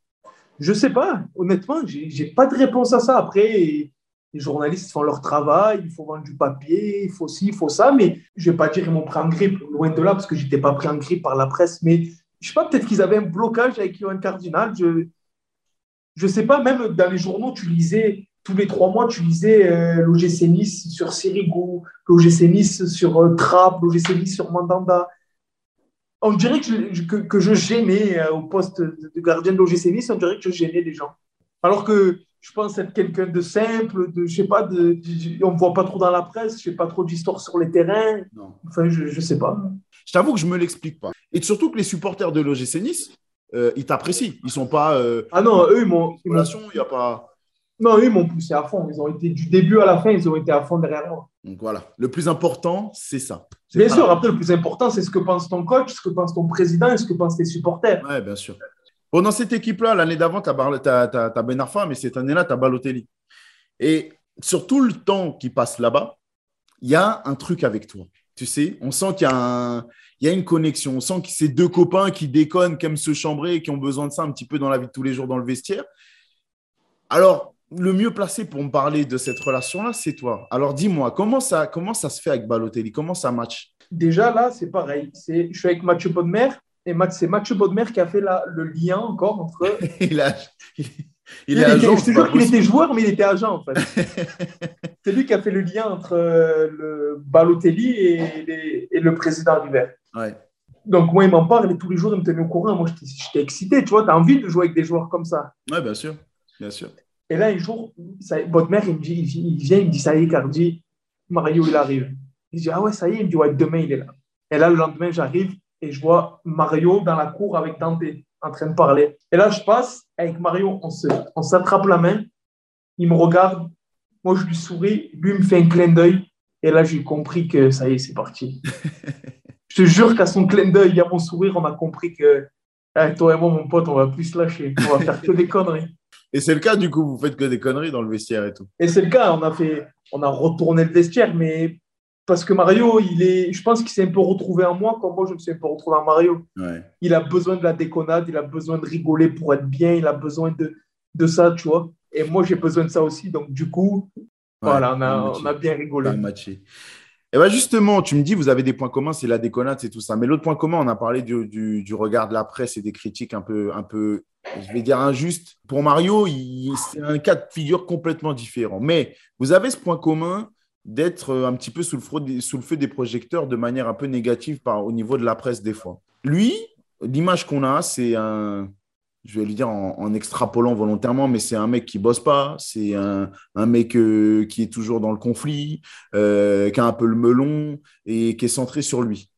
Speaker 2: Je sais pas. Honnêtement, j'ai, n'ai pas de réponse à ça. Après, les journalistes font leur travail, il faut vendre du papier, il faut ci, il faut ça, mais je vais pas dire qu'ils m'ont pris en grippe, loin de là, parce que j'étais pas pris en grippe par la presse, mais je sais pas, peut-être qu'ils avaient un blocage avec Yohan Cardinal. Je je sais pas, même dans les journaux, tu lisais tous les trois mois, tu lisais euh, l'OGC Nice sur Sirigu, l'OGC Nice sur euh, Trapp, l'OGC Nice sur Mandanda. On dirait que je, que, je gênais euh, au poste de gardien de l'OGC Nice, on dirait que je gênais les gens. Alors que je pense être quelqu'un de simple, de, je sais pas, de, on ne voit pas trop dans la presse, je sais pas trop d'histoire sur les terrains. Enfin, je ne sais pas.
Speaker 1: Je t'avoue que je ne me l'explique pas. Et surtout que les supporters de l'OGC Nice, ils t'apprécient. Ils sont pas.
Speaker 2: ah non, eux, ils m'ont.
Speaker 1: Il n'y a pas.
Speaker 2: Non, eux, ils m'ont poussé à fond. Ils ont été du début à la fin, ils ont été à fond derrière moi.
Speaker 1: Donc voilà, le plus important, c'est ça.
Speaker 2: Bien sûr, après, le plus important, c'est ce que pense ton coach, ce que pense ton président et ce que pensent tes supporters.
Speaker 1: Oui, bien sûr. Dans cette équipe-là, l'année d'avant, tu as, as, Ben Arfa, mais cette année-là, tu as Balotelli. Et sur tout le temps qui passe là-bas, il y a un truc avec toi. Tu sais, on sent qu'il y, a une connexion. On sent que c'est deux copains qui déconnent, qui aiment se chambrer, qui ont besoin de ça un petit peu dans la vie de tous les jours dans le vestiaire. Alors, le mieux placé pour me parler de cette relation-là, c'est toi. Alors dis-moi, comment ça, comment ça se fait avec Balotelli? Comment ça match?
Speaker 2: Déjà là, c'est pareil. Je suis avec Mathieu Bodmer et c'est Mathieu Bodmer qui a fait le lien encore entre.
Speaker 1: il, a,
Speaker 2: il, est agent. Je te jure qu'il était joueur, mais il était agent en fait. c'est lui qui a fait le lien entre euh, le Balotelli et, le président River.
Speaker 1: Ouais.
Speaker 2: Donc moi, il m'en parle et tous les jours, il me tenait au courant. Moi, j'étais excité. Tu vois, tu as envie de jouer avec des joueurs comme ça.
Speaker 1: Oui, bien sûr. Bien sûr.
Speaker 2: Et là, un jour, il, me dit, il, vient, il me dit, ça y est, Cardi, Mario, il arrive. Il dit, ah ouais, ça y est, il me dit, ouais, demain, il est là. Et là, le lendemain, j'arrive et je vois Mario dans la cour avec Dante en train de parler. Et là, je passe avec Mario, on, se, on s'attrape la main, il me regarde, moi, je lui souris, lui me fait un clin d'œil. Et là, j'ai compris que ça y est, c'est parti. je te jure qu'à son clin d'œil, à mon sourire, on a compris que eh, toi et moi, mon pote, on va plus se lâcher. On va faire que des conneries.
Speaker 1: Et c'est le cas, du coup, vous faites que des conneries dans le vestiaire et tout.
Speaker 2: Et c'est le cas, on a, fait, on a retourné le vestiaire, mais parce que Mario, il est, je pense qu'il s'est un peu retrouvé en moi, comme moi, je me suis un peu retrouvé en Mario. Il a besoin de la déconnade, il a besoin de rigoler pour être bien, il a besoin de, de ça, tu vois. Et moi, j'ai besoin de ça aussi. Donc, du coup, voilà, on a, on a, bien rigolé.
Speaker 1: Et bien justement, tu me dis, vous avez des points communs, c'est la déconnade, c'est tout ça. Mais l'autre point commun, on a parlé du, du, regard de la presse et des critiques un peu, un peu je vais dire injustes. Pour Mario, c'est un cas de figure complètement différent. Mais vous avez ce point commun d'être euh, un petit peu sous le, le feu des projecteurs de manière un peu négative par, au niveau de la presse des fois. Lui, l'image qu'on a, c'est un, je vais lui dire en, extrapolant volontairement, mais c'est un mec qui bosse pas, c'est un, mec euh, qui est toujours dans le conflit, euh, qui a un peu le melon et qui est centré sur lui.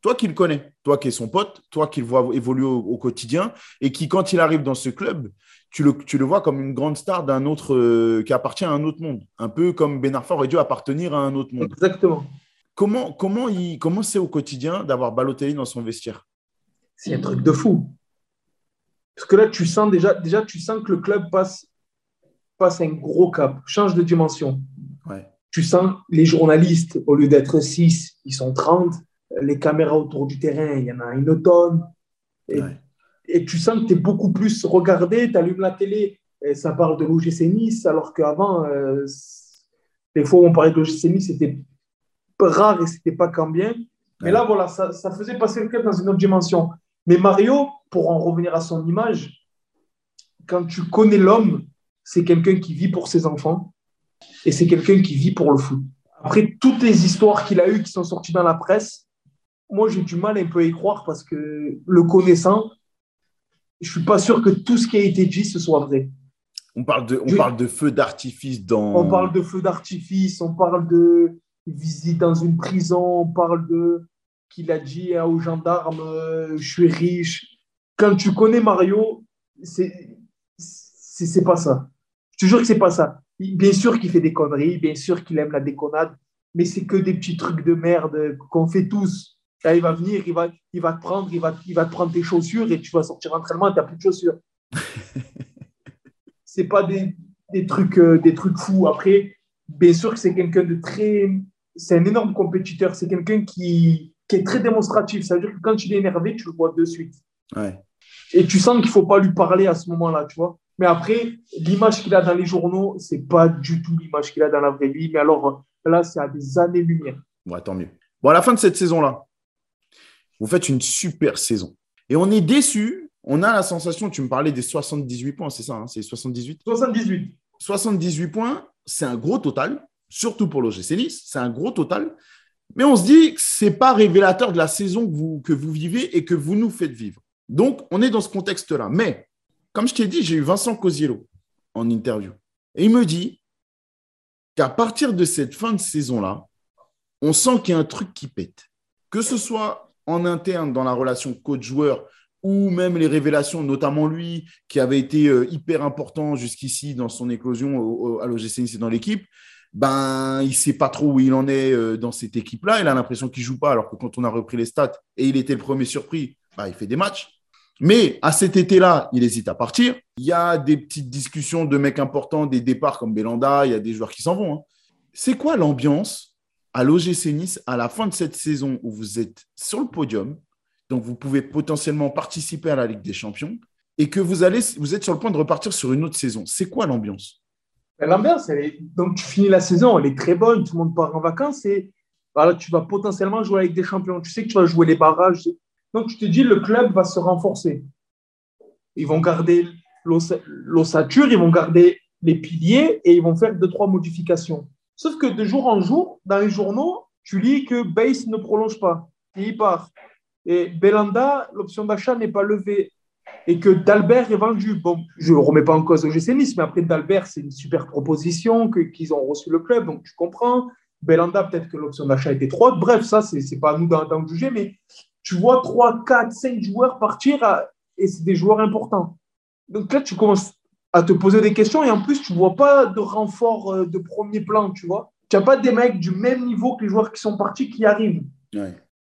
Speaker 1: Toi qui le connais, toi qui es son pote, toi qui le vois évoluer au, quotidien et qui, quand il arrive dans ce club, tu le, tu le vois comme une grande star d'un autre, euh, qui appartient à un autre monde, un peu comme Ben Arfa aurait dû appartenir à un autre monde.
Speaker 2: Exactement.
Speaker 1: Comment, comment, il, comment c'est au quotidien d'avoir Balotelli dans son vestiaire?
Speaker 2: C'est un truc de fou. Parce que là, tu sens déjà, déjà tu sens que le club passe, passe un gros cap, change de dimension. Tu sens les journalistes, au lieu d'être 6, ils sont 30. Les caméras autour du terrain, il y en a une tonne. Et, et tu sens que tu es beaucoup plus regardé, tu allumes la télé, et ça parle de l'OGC Nice, alors qu'avant, euh, les fois où on parlait de l'OGC Nice, c'était rare et c'était pas quand bien. Mais là, voilà, ça, ça faisait passer le club dans une autre dimension. Mais Mario, pour en revenir à son image, quand tu connais l'homme, c'est quelqu'un qui vit pour ses enfants et c'est quelqu'un qui vit pour le foot. Après, toutes les histoires qu'il a eues qui sont sorties dans la presse, moi, j'ai du mal un peu à y croire parce que le connaissant, je suis pas sûr que tout ce qui a été dit, ce soit vrai.
Speaker 1: On parle de, on parle de feu d'artifice dans...
Speaker 2: On parle de feu d'artifice, on parle de visite dans une prison, on parle de qu'il a dit aux gendarmes euh, je suis riche. Quand tu connais Mario, c'est c'est pas ça. Je te jure que c'est pas ça. Bien sûr qu'il fait des conneries, bien sûr qu'il aime la déconnade, mais c'est que des petits trucs de merde qu'on fait tous. Là, il va venir, il va, il va te prendre, il va, il va te prendre tes chaussures et tu vas sortir d'entraînement et tu n'as plus de chaussures. c'est pas des, des, trucs, euh, des trucs fous. Après, bien sûr que c'est quelqu'un de très. C'est un énorme compétiteur. C'est quelqu'un qui, qui est très démonstratif. Ça veut dire que quand il est énervé, tu le vois de suite.
Speaker 1: Ouais.
Speaker 2: Et tu sens qu'il ne faut pas lui parler à ce moment-là, tu vois. Mais après, l'image qu'il a dans les journaux, c'est pas du tout l'image qu'il a dans la vraie vie. Mais alors là, c'est à des années-lumière.
Speaker 1: Ouais, tant mieux. Bon, à la fin de cette saison-là, vous faites une super saison. Et on est déçu. On a la sensation, tu me parlais des 78 points, c'est ça, hein, c'est 78
Speaker 2: 78.
Speaker 1: 78 points, c'est un gros total, surtout pour l'OGC Nice, c'est un gros total. Mais on se dit que ce n'est pas révélateur de la saison que vous, que vous vivez et que vous nous faites vivre. Donc, on est dans ce contexte-là. Mais, comme je t'ai dit, j'ai eu Vincent Cosiello en interview. Et il me dit qu'à partir de cette fin de saison-là, on sent qu'il y a un truc qui pète. Que ce soit en interne dans la relation coach-joueur ou même les révélations, notamment lui, qui avait été euh, hyper important jusqu'ici dans son éclosion à l'OGC Nice et dans l'équipe, ben, il ne sait pas trop où il en est euh, dans cette équipe-là. Il a l'impression qu'il ne joue pas, alors que quand on a repris les stats et il était le premier surpris, ben, il fait des matchs. Mais à cet été-là, il hésite à partir. Il y a des petites discussions de mecs importants, des départs comme Belanda, il y a des joueurs qui s'en vont. Hein. C'est quoi l'ambiance à l'OGC Nice à la fin de cette saison où vous êtes sur le podium, donc vous pouvez potentiellement participer à la Ligue des Champions, et que vous, allez, vous êtes sur le point de repartir sur une autre saison C'est quoi l'ambiance?
Speaker 2: Ben, L'ambiance, donc tu finis la saison, elle est très bonne, tout le monde part en vacances, et voilà, tu vas potentiellement jouer avec des champions. Tu sais que tu vas jouer les barrages. Donc je te dis, le club va se renforcer. Ils vont garder l'ossature, ils vont garder les piliers et ils vont faire deux, trois modifications. Sauf que de jour en jour, dans les journaux, tu lis que Base ne prolonge pas et il part. Et Belanda, l'option d'achat n'est pas levée et que Dalbert est vendu. Bon, je ne remets pas en cause le GC Nice, mais après Dalbert, c'est une super proposition qu'ils ont reçu le club, donc tu comprends. Belanda, peut-être que l'option d'achat était trop. Bref, ça, ce n'est pas à nous d'en juger, mais tu vois 3, 4, 5 joueurs partir et c'est des joueurs importants. Donc là, tu commences à te poser des questions et en plus, tu ne vois pas de renfort euh, de premier plan, tu vois. Tu n'as pas des mecs du même niveau que les joueurs qui sont partis qui arrivent.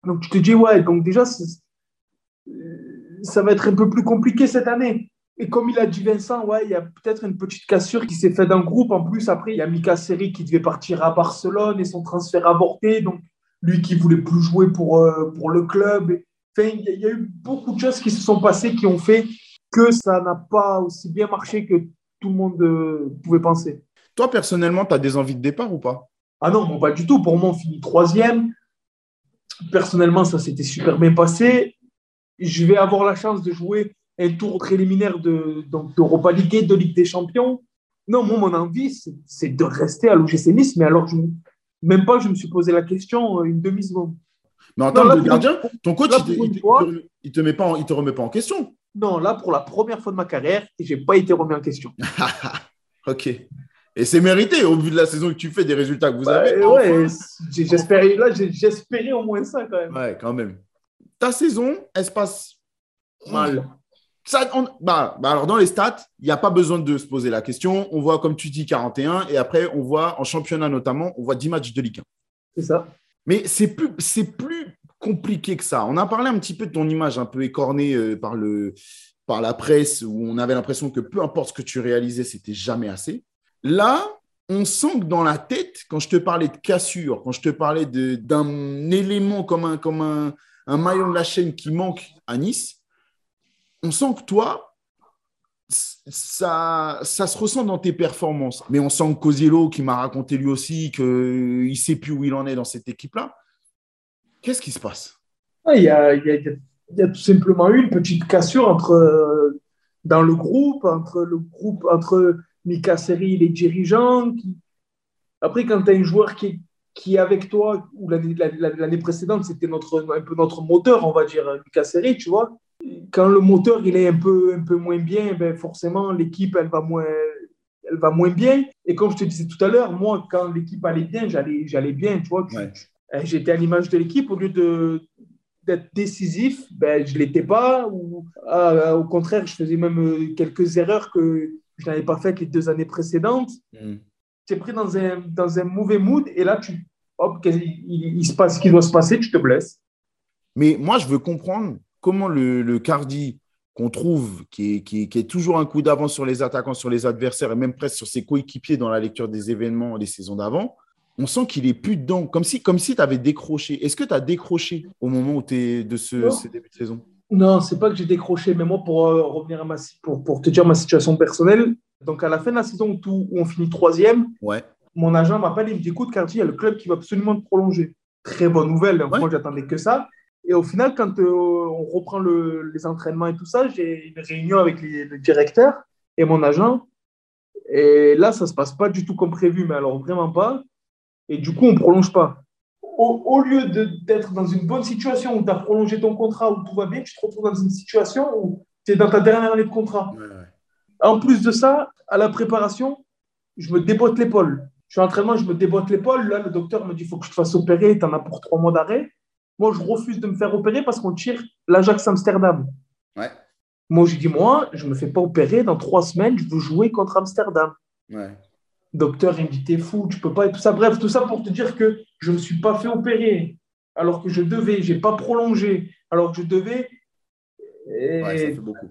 Speaker 2: Donc tu te dis, ouais, donc déjà, euh, ça va être un peu plus compliqué cette année. Et comme il a dit Vincent, ouais, il y a peut-être une petite cassure qui s'est faite dans le groupe. En plus, après, il y a Mika Seri qui devait partir à Barcelone et son transfert avorté. Donc, lui qui voulait plus jouer pour, euh, pour le club. Enfin, il y, a eu beaucoup de choses qui se sont passées qui ont fait que ça n'a pas aussi bien marché que tout le monde euh, pouvait penser.
Speaker 1: Toi, personnellement, tu as des envies de départ ou pas?
Speaker 2: Ah non, pas du tout. Pour moi, on finit troisième. Personnellement, ça s'était super bien passé. Je vais avoir la chance de jouer un tour préliminaire d'Europa League et de Ligue des Champions. Non, moi, mon envie, c'est de rester à l'OGC Nice. Mais alors, je, même pas, je me suis posé la question euh, une demi-seconde.
Speaker 1: Mais en tant que gardien, ton coach, il, ne te, met pas te remet pas en question.
Speaker 2: Non, là, pour la première fois de ma carrière, je n'ai pas été remis en question.
Speaker 1: ok. Et c'est mérité au vu de la saison que tu fais, des résultats que vous avez.
Speaker 2: Bah, ouais, j'espérais, là, j'espérais au moins ça quand même.
Speaker 1: Ouais, quand même. Ta saison, elle se passe
Speaker 2: mal.
Speaker 1: Ça, bah, bah, alors, dans les stats, il n'y a pas besoin de se poser la question. On voit, comme tu dis, 41. Et après, on voit, en championnat notamment, on voit 10 matchs de Ligue 1.
Speaker 2: C'est ça.
Speaker 1: Mais c'est plus, c'est plus compliqué que ça. On a parlé un petit peu de ton image un peu écornée euh, par, le, par la presse, où on avait l'impression que peu importe ce que tu réalisais, c'était jamais assez. Là, on sent que dans la tête, quand je te parlais de cassure, quand je te parlais d'un élément comme, un, comme un, maillon de la chaîne qui manque à Nice, on sent que toi, ça, ça se ressent dans tes performances. Mais on sent que Cosiello, qui m'a raconté lui aussi qu'il ne sait plus où il en est dans cette équipe-là, qu'est-ce qui se passe?
Speaker 2: Il y, a, tout simplement eu une petite cassure entre, dans le groupe, entre le groupe, entre Mika Seri et les dirigeants. Après, quand tu as un joueur qui qui est avec toi, ou l'année précédente, c'était notre, un peu notre moteur, on va dire, Mika Seri, tu vois quand le moteur il est un peu, un peu moins bien, ben forcément l'équipe elle va moins, elle va moins bien. Et comme je te disais tout à l'heure, moi quand l'équipe allait bien, j'allais, j'allais bien, tu vois. Eh, j'étais à l'image de l'équipe au lieu de d'être décisif, ben je l'étais pas. Ou ah, au contraire, je faisais même euh, quelques erreurs que je n'avais pas faites les deux années précédentes. Mm. Tu es pris dans un, dans un mauvais mood et là tu hop, il, il se passe ce qui doit se passer, tu te blesses.
Speaker 1: Mais moi, je veux comprendre comment le, Cardi qu'on trouve, qui est, qui, est, toujours un coup d'avance sur les attaquants, sur les adversaires et même presque sur ses coéquipiers dans la lecture des événements des saisons d'avant, on sent qu'il est plus dedans, comme si, comme si tu avais décroché. Est-ce que tu as décroché au moment où es de ce, début de saison?
Speaker 2: Non, c'est pas que j'ai décroché, mais moi, pour euh, revenir à ma, pour, pour, te dire ma situation personnelle, donc à la fin de la saison où, on finit troisième,
Speaker 1: ouais.
Speaker 2: mon agent m'appelle et me dit écoute, Cartier, il y a le club qui va absolument te prolonger. Très bonne nouvelle, moi j'attendais que ça. Et au final, quand euh, on reprend les entraînements et tout ça, j'ai une réunion avec le directeur et mon agent. Et là, ça ne se passe pas du tout comme prévu, mais alors vraiment pas. Et du coup, on ne prolonge pas. Au, lieu d'être dans une bonne situation où tu as prolongé ton contrat, où tout va bien, tu te retrouves dans une situation où tu es dans ta dernière année de contrat. En plus de ça, à la préparation, je me débotte l'épaule. Je suis en entraînement, je me débotte l'épaule. Là, le docteur me dit il faut que je te fasse opérer, tu en as pour trois mois d'arrêt. Moi, je refuse de me faire opérer parce qu'on tire l'Ajax Amsterdam.
Speaker 1: Ouais.
Speaker 2: Moi, je dis, moi, je ne me fais pas opérer. Dans trois semaines, je veux jouer contre Amsterdam.
Speaker 1: Ouais.
Speaker 2: Docteur, il me dit, t'es fou, tu peux pas, et tout ça. Bref, tout ça pour te dire que je ne me suis pas fait opérer alors que je devais. Je n'ai pas prolongé alors que je devais.
Speaker 1: Et ouais, ça fait beaucoup.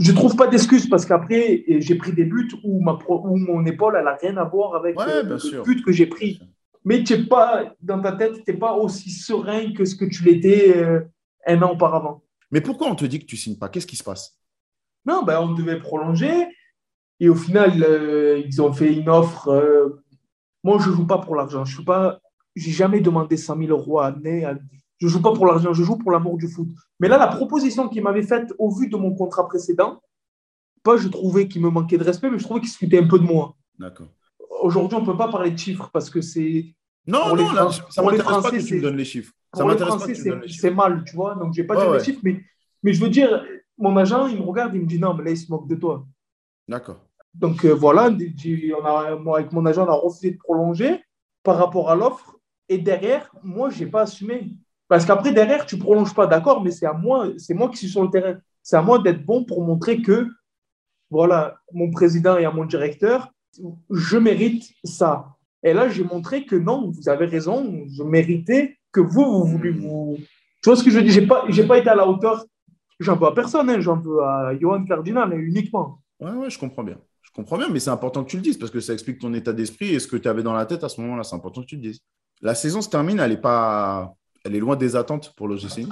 Speaker 2: Je ne trouve pas d'excuses parce qu'après, j'ai pris des buts où, ma où mon épaule, elle n'a rien à voir avec
Speaker 1: ouais, le,
Speaker 2: but que j'ai pris mais pas, dans ta tête, tu n'es pas aussi serein que ce que tu l'étais euh, un an auparavant.
Speaker 1: Mais pourquoi on te dit que tu signes pas? Qu'est-ce qui se passe?
Speaker 2: Non, ben, on devait prolonger. Et au final, euh, ils ont fait une offre. Euh, moi, je ne joue pas pour l'argent. Je n'ai jamais demandé 100 000 euros à année. Je ne joue pas pour l'argent, je joue pour l'amour du foot. Mais là, la proposition qu'ils m'avaient faite au vu de mon contrat précédent, pas je trouvais qu'il me manquait de respect, mais je trouvais qu'il se foutait un peu de moi.
Speaker 1: D'accord
Speaker 2: aujourd'hui, on ne peut pas parler de chiffres parce que c'est.
Speaker 1: Non, non, là, ça ne m'intéresse pas que tu me donnes les chiffres.
Speaker 2: Ça m'intéresse pas que C'est mal, tu vois. Donc, je n'ai pas dit les chiffres, mais, mais je veux dire, mon agent, il me regarde, il me dit non, mais là, il se moque de toi.
Speaker 1: D'accord.
Speaker 2: Donc, euh, voilà, on a, moi, avec mon agent, on a refusé de prolonger par rapport à l'offre. Et derrière, moi, je n'ai pas assumé. Parce qu'après, derrière, tu ne prolonges pas, d'accord, mais c'est à moi, c'est moi qui suis sur le terrain. C'est à moi d'être bon pour montrer que, voilà, mon président et à mon directeur, je mérite ça. Et là, j'ai montré que non, vous avez raison, je méritais que vous, vous voulez vous. Tu vois ce que je dis Je n'ai pas, pas été à la hauteur. J'en veux à personne, hein, j'en veux à Johan Cardinal uniquement.
Speaker 1: Ouais, ouais, je comprends bien. Je comprends bien, mais c'est important que tu le dises parce que ça explique ton état d'esprit et ce que tu avais dans la tête à ce moment-là. C'est important que tu le dises. La saison se termine, elle est, pas... elle est loin des attentes pour l'OGC.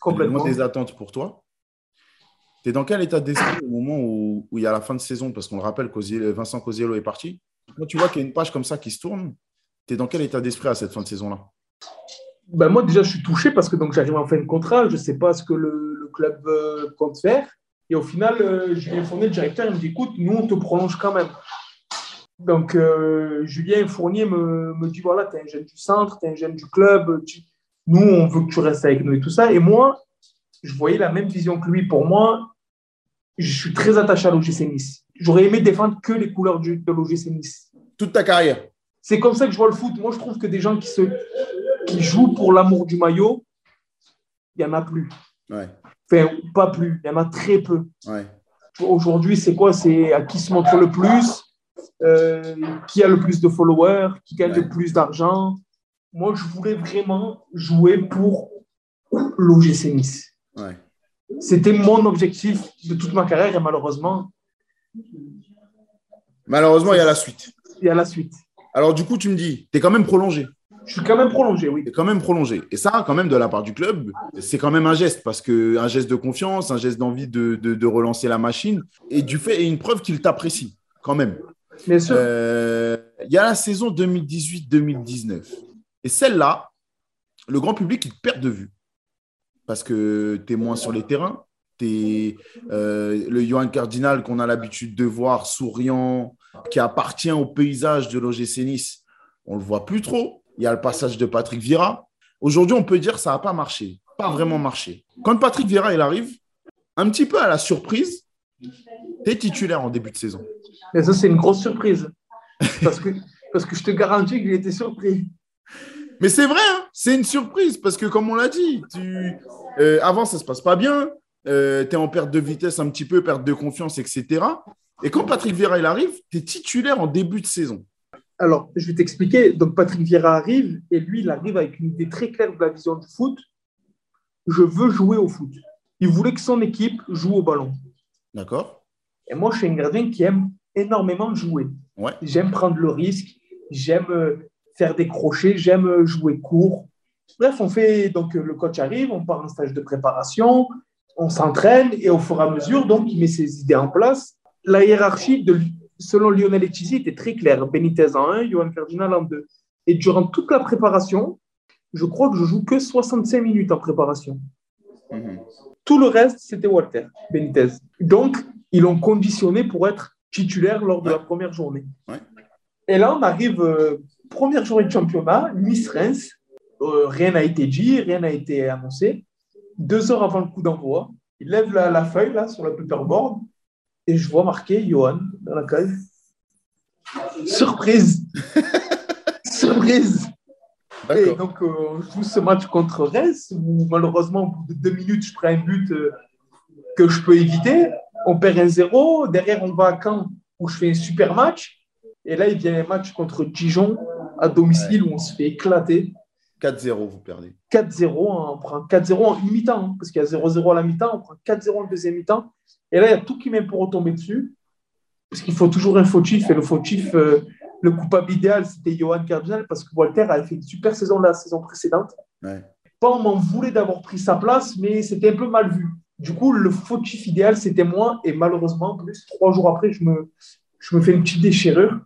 Speaker 2: Complètement.
Speaker 1: loin des attentes pour toi. Tu es dans quel état d'esprit au moment où, il y a la fin de saison? Parce qu'on le rappelle, Vincent Cosiello est parti. Quand tu vois qu'il y a une page comme ça qui se tourne, tu es dans quel état d'esprit à cette fin de saison-là?
Speaker 2: Ben Moi, déjà, je suis touché parce que j'arrive en fin de contrat. Je ne sais pas ce que le, club euh, compte faire. Et au final, euh, Julien Fournier, le directeur, il me dit écoute, nous, on te prolonge quand même. Donc, euh, Julien Fournier me, me dit voilà, tu es un jeune du centre, tu es un jeune du club. Nous, on veut que tu restes avec nous et tout ça. Et moi, je voyais la même vision que lui. Pour moi, je suis très attaché à l'OGC Nice. J'aurais aimé défendre que les couleurs de l'OGC Nice.
Speaker 1: Toute ta carrière.
Speaker 2: C'est comme ça que je vois le foot. Moi, je trouve que des gens qui, se, qui jouent pour l'amour du maillot, il n'y en a plus.
Speaker 1: Ouais.
Speaker 2: Enfin, pas plus. Il y en a très peu.
Speaker 1: Ouais.
Speaker 2: Aujourd'hui, c'est quoi? C'est à qui se montre le plus, euh, qui a le plus de followers, qui gagne le plus d'argent. Moi, je voulais vraiment jouer pour l'OGC Nice.
Speaker 1: Ouais.
Speaker 2: C'était mon objectif de toute ma carrière et malheureusement.
Speaker 1: Malheureusement, il y a la suite.
Speaker 2: Il y a la suite.
Speaker 1: Alors, du coup, tu me dis, tu es quand même prolongé.
Speaker 2: Je suis quand même prolongé, oui.
Speaker 1: Quand même prolongé. Et ça, quand même, de la part du club, c'est quand même un geste, parce que un geste de confiance, un geste d'envie de, de, relancer la machine, et du fait, et une preuve qu'il t'apprécie, quand même.
Speaker 2: Bien sûr.
Speaker 1: Euh, il y a la saison 2018-2019. Et celle-là, le grand public, il perd de vue parce que tu es moins sur les terrains. Es, euh, le Johan Cardinal qu'on a l'habitude de voir souriant, qui appartient au paysage de l'OGC Nice, on ne le voit plus trop. Il y a le passage de Patrick Vieira. Aujourd'hui, on peut dire que ça n'a pas marché, pas vraiment marché. Quand Patrick Vieira il arrive, un petit peu à la surprise, tu es titulaire en début de saison.
Speaker 2: Mais ça, c'est une grosse surprise. Parce que, parce que je te garantis qu'il était surpris.
Speaker 1: Mais c'est vrai, hein, c'est une surprise parce que, comme on l'a dit, tu, euh, avant, ça ne se passe pas bien. Euh, tu es en perte de vitesse un petit peu, perte de confiance, etc. Et quand Patrick Vieira il arrive, tu es titulaire en début de saison.
Speaker 2: Alors, je vais t'expliquer. Donc, Patrick Vieira arrive et lui, il arrive avec une idée très claire de la vision du foot. Je veux jouer au foot. il voulait que son équipe joue au ballon.
Speaker 1: D'accord.
Speaker 2: Et moi, je suis un gardien qui aime énormément jouer.
Speaker 1: Ouais.
Speaker 2: J'aime prendre le risque, j'aime euh, faire des crochets, j'aime euh, jouer court. Bref, on fait donc euh, le coach arrive, on part en stage de préparation, on s'entraîne et au fur et à mesure, donc il met ses idées en place. La hiérarchie, de, selon Lionel Etici, était très claire. Benitez en 1, Johan Cardinal en 2. Et durant toute la préparation, je crois que je joue que 65 minutes en préparation.
Speaker 1: Mhm.
Speaker 2: Tout le reste, c'était Walter Benitez. Donc, ils l'ont conditionné pour être titulaire lors de la première journée.
Speaker 1: Ouais.
Speaker 2: Et là, on arrive, euh, première journée de championnat, Nice Reims. Euh, rien n'a été dit, rien n'a été annoncé. Deux heures avant le coup d'envoi, il lève la, la feuille là sur le paperboard et je vois marqué Johan dans la case. Surprise Surprise et donc, euh, on joue ce match contre Reims, où malheureusement, au bout de deux minutes, je prends un but euh, que je peux éviter. On perd un 0. Derrière, on va à Caen, où je fais un super match. Et là, il vient un match contre Dijon, à domicile, où on se fait éclater.
Speaker 1: 4-0, vous perdez.
Speaker 2: 4-0, hein, on prend 4-0 en une mi-temps, hein, parce qu'il y a 0-0 à la mi-temps, on prend 4-0 en deuxième mi-temps. Et là, il y a tout qui m'est pour retomber dessus, parce qu'il faut toujours un fautif, et le fautif, euh, le coupable idéal, c'était Johan Cardinal, parce que Walter avait fait une super saison la saison précédente.
Speaker 1: Ouais.
Speaker 2: Pas on m'en voulait d'avoir pris sa place, mais c'était un peu mal vu. Du coup, le fautif idéal, c'était moi, et malheureusement, plus trois jours après, je me, je me fais une petite déchirure.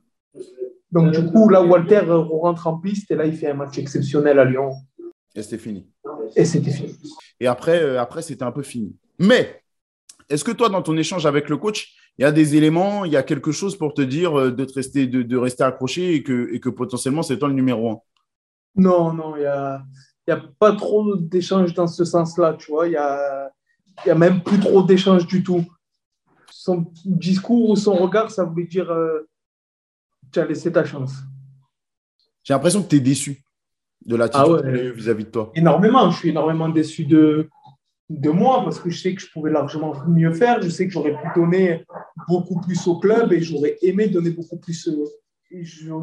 Speaker 2: Donc, du coup, là, Walter euh, rentre en piste, et là, il fait un match exceptionnel à Lyon,
Speaker 1: Et c'était fini.
Speaker 2: et c'était fini.
Speaker 1: Et après, euh, après c'était un peu fini. Mais, est-ce que toi, dans ton échange avec le coach, il y a des éléments, il y a quelque chose pour te dire euh, de, te rester, de, de rester accroché et que, et que potentiellement, c'est toi le numéro un?
Speaker 2: Non, non, il n'y a, y a pas trop d'échanges dans ce sens-là, tu vois. Il n'y a, y a même plus trop d'échanges du tout. Son discours ou son regard, ça voulait dire euh, tu as laissé ta chance.
Speaker 1: J'ai l'impression que tu es déçu de l'attitude
Speaker 2: Ah ouais.
Speaker 1: vis-à-vis de toi.
Speaker 2: Énormément. Je suis énormément déçu de, de moi parce que je sais que je pouvais largement mieux faire. Je sais que j'aurais pu donner beaucoup plus au club et j'aurais aimé donner beaucoup plus. euh,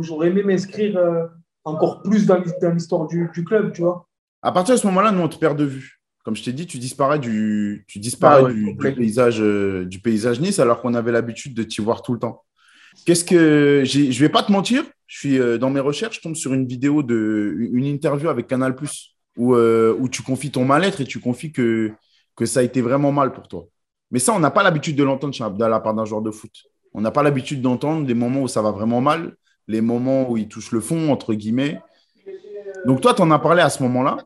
Speaker 2: J'aurais aimé m'inscrire euh, encore plus dans l'hi- dans l'histoire du, du club, tu vois.
Speaker 1: À partir de ce moment-là, nous, on te perd de vue. Comme je t'ai dit, tu disparais du, tu disparais
Speaker 2: Ah ouais,
Speaker 1: du,
Speaker 2: complet.
Speaker 1: du paysage, euh, du paysage Nice alors qu'on avait l'habitude de t'y voir tout le temps. Qu'est-ce que j'ai- je vais pas te mentir, je suis euh, dans mes recherches, je tombe sur une vidéo de une interview avec Canal où euh, où tu confies ton mal-être et tu confies que ça a été vraiment mal pour toi. Mais ça, on n'a pas l'habitude de l'entendre chez- la part d'un joueur de foot. On n'a pas l'habitude d'entendre des moments où ça va vraiment mal, les moments où il touche le fond entre guillemets. Donc toi, tu en as parlé à ce moment-là.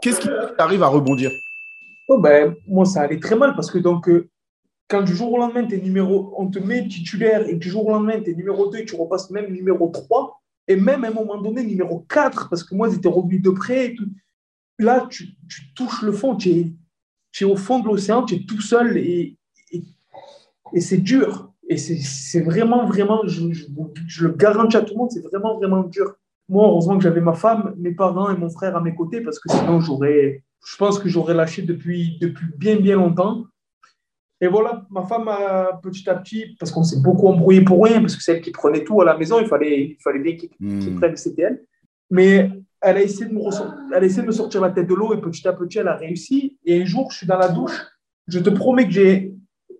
Speaker 1: Qu'est-ce qui t'arrive à rebondir?
Speaker 2: Oh ben, moi, ça allait très mal parce que donc, euh, quand du jour au lendemain, t'es numéro, on te met titulaire et du jour au lendemain, tu es numéro 2 et tu repasses même numéro 3 et même à un moment donné, numéro 4 parce que moi, j'étais revenu de près. Là, tu, touches le fond, tu es, es au fond de l'océan, tu es tout seul et, c'est dur. Et c'est- vraiment, vraiment, je, je- je le garantis à tout le monde, c'est vraiment, vraiment dur. Moi, heureusement que j'avais ma femme, mes parents et mon frère à mes côtés parce que sinon, j'aurais, je pense que j'aurais lâché depuis, depuis bien, bien longtemps. Et voilà, ma femme, a, petit à petit, parce qu'on s'est beaucoup embrouillé pour rien, parce que c'est elle qui prenait tout à la maison, il fallait, il fallait bien qu'il
Speaker 1: Hmm.
Speaker 2: prenne, c'était elle. Mais elle a, essayé de me elle a essayé de me sortir la tête de l'eau et petit à petit, elle a réussi. Et un jour, je suis dans la douche, je te promets que j'ai.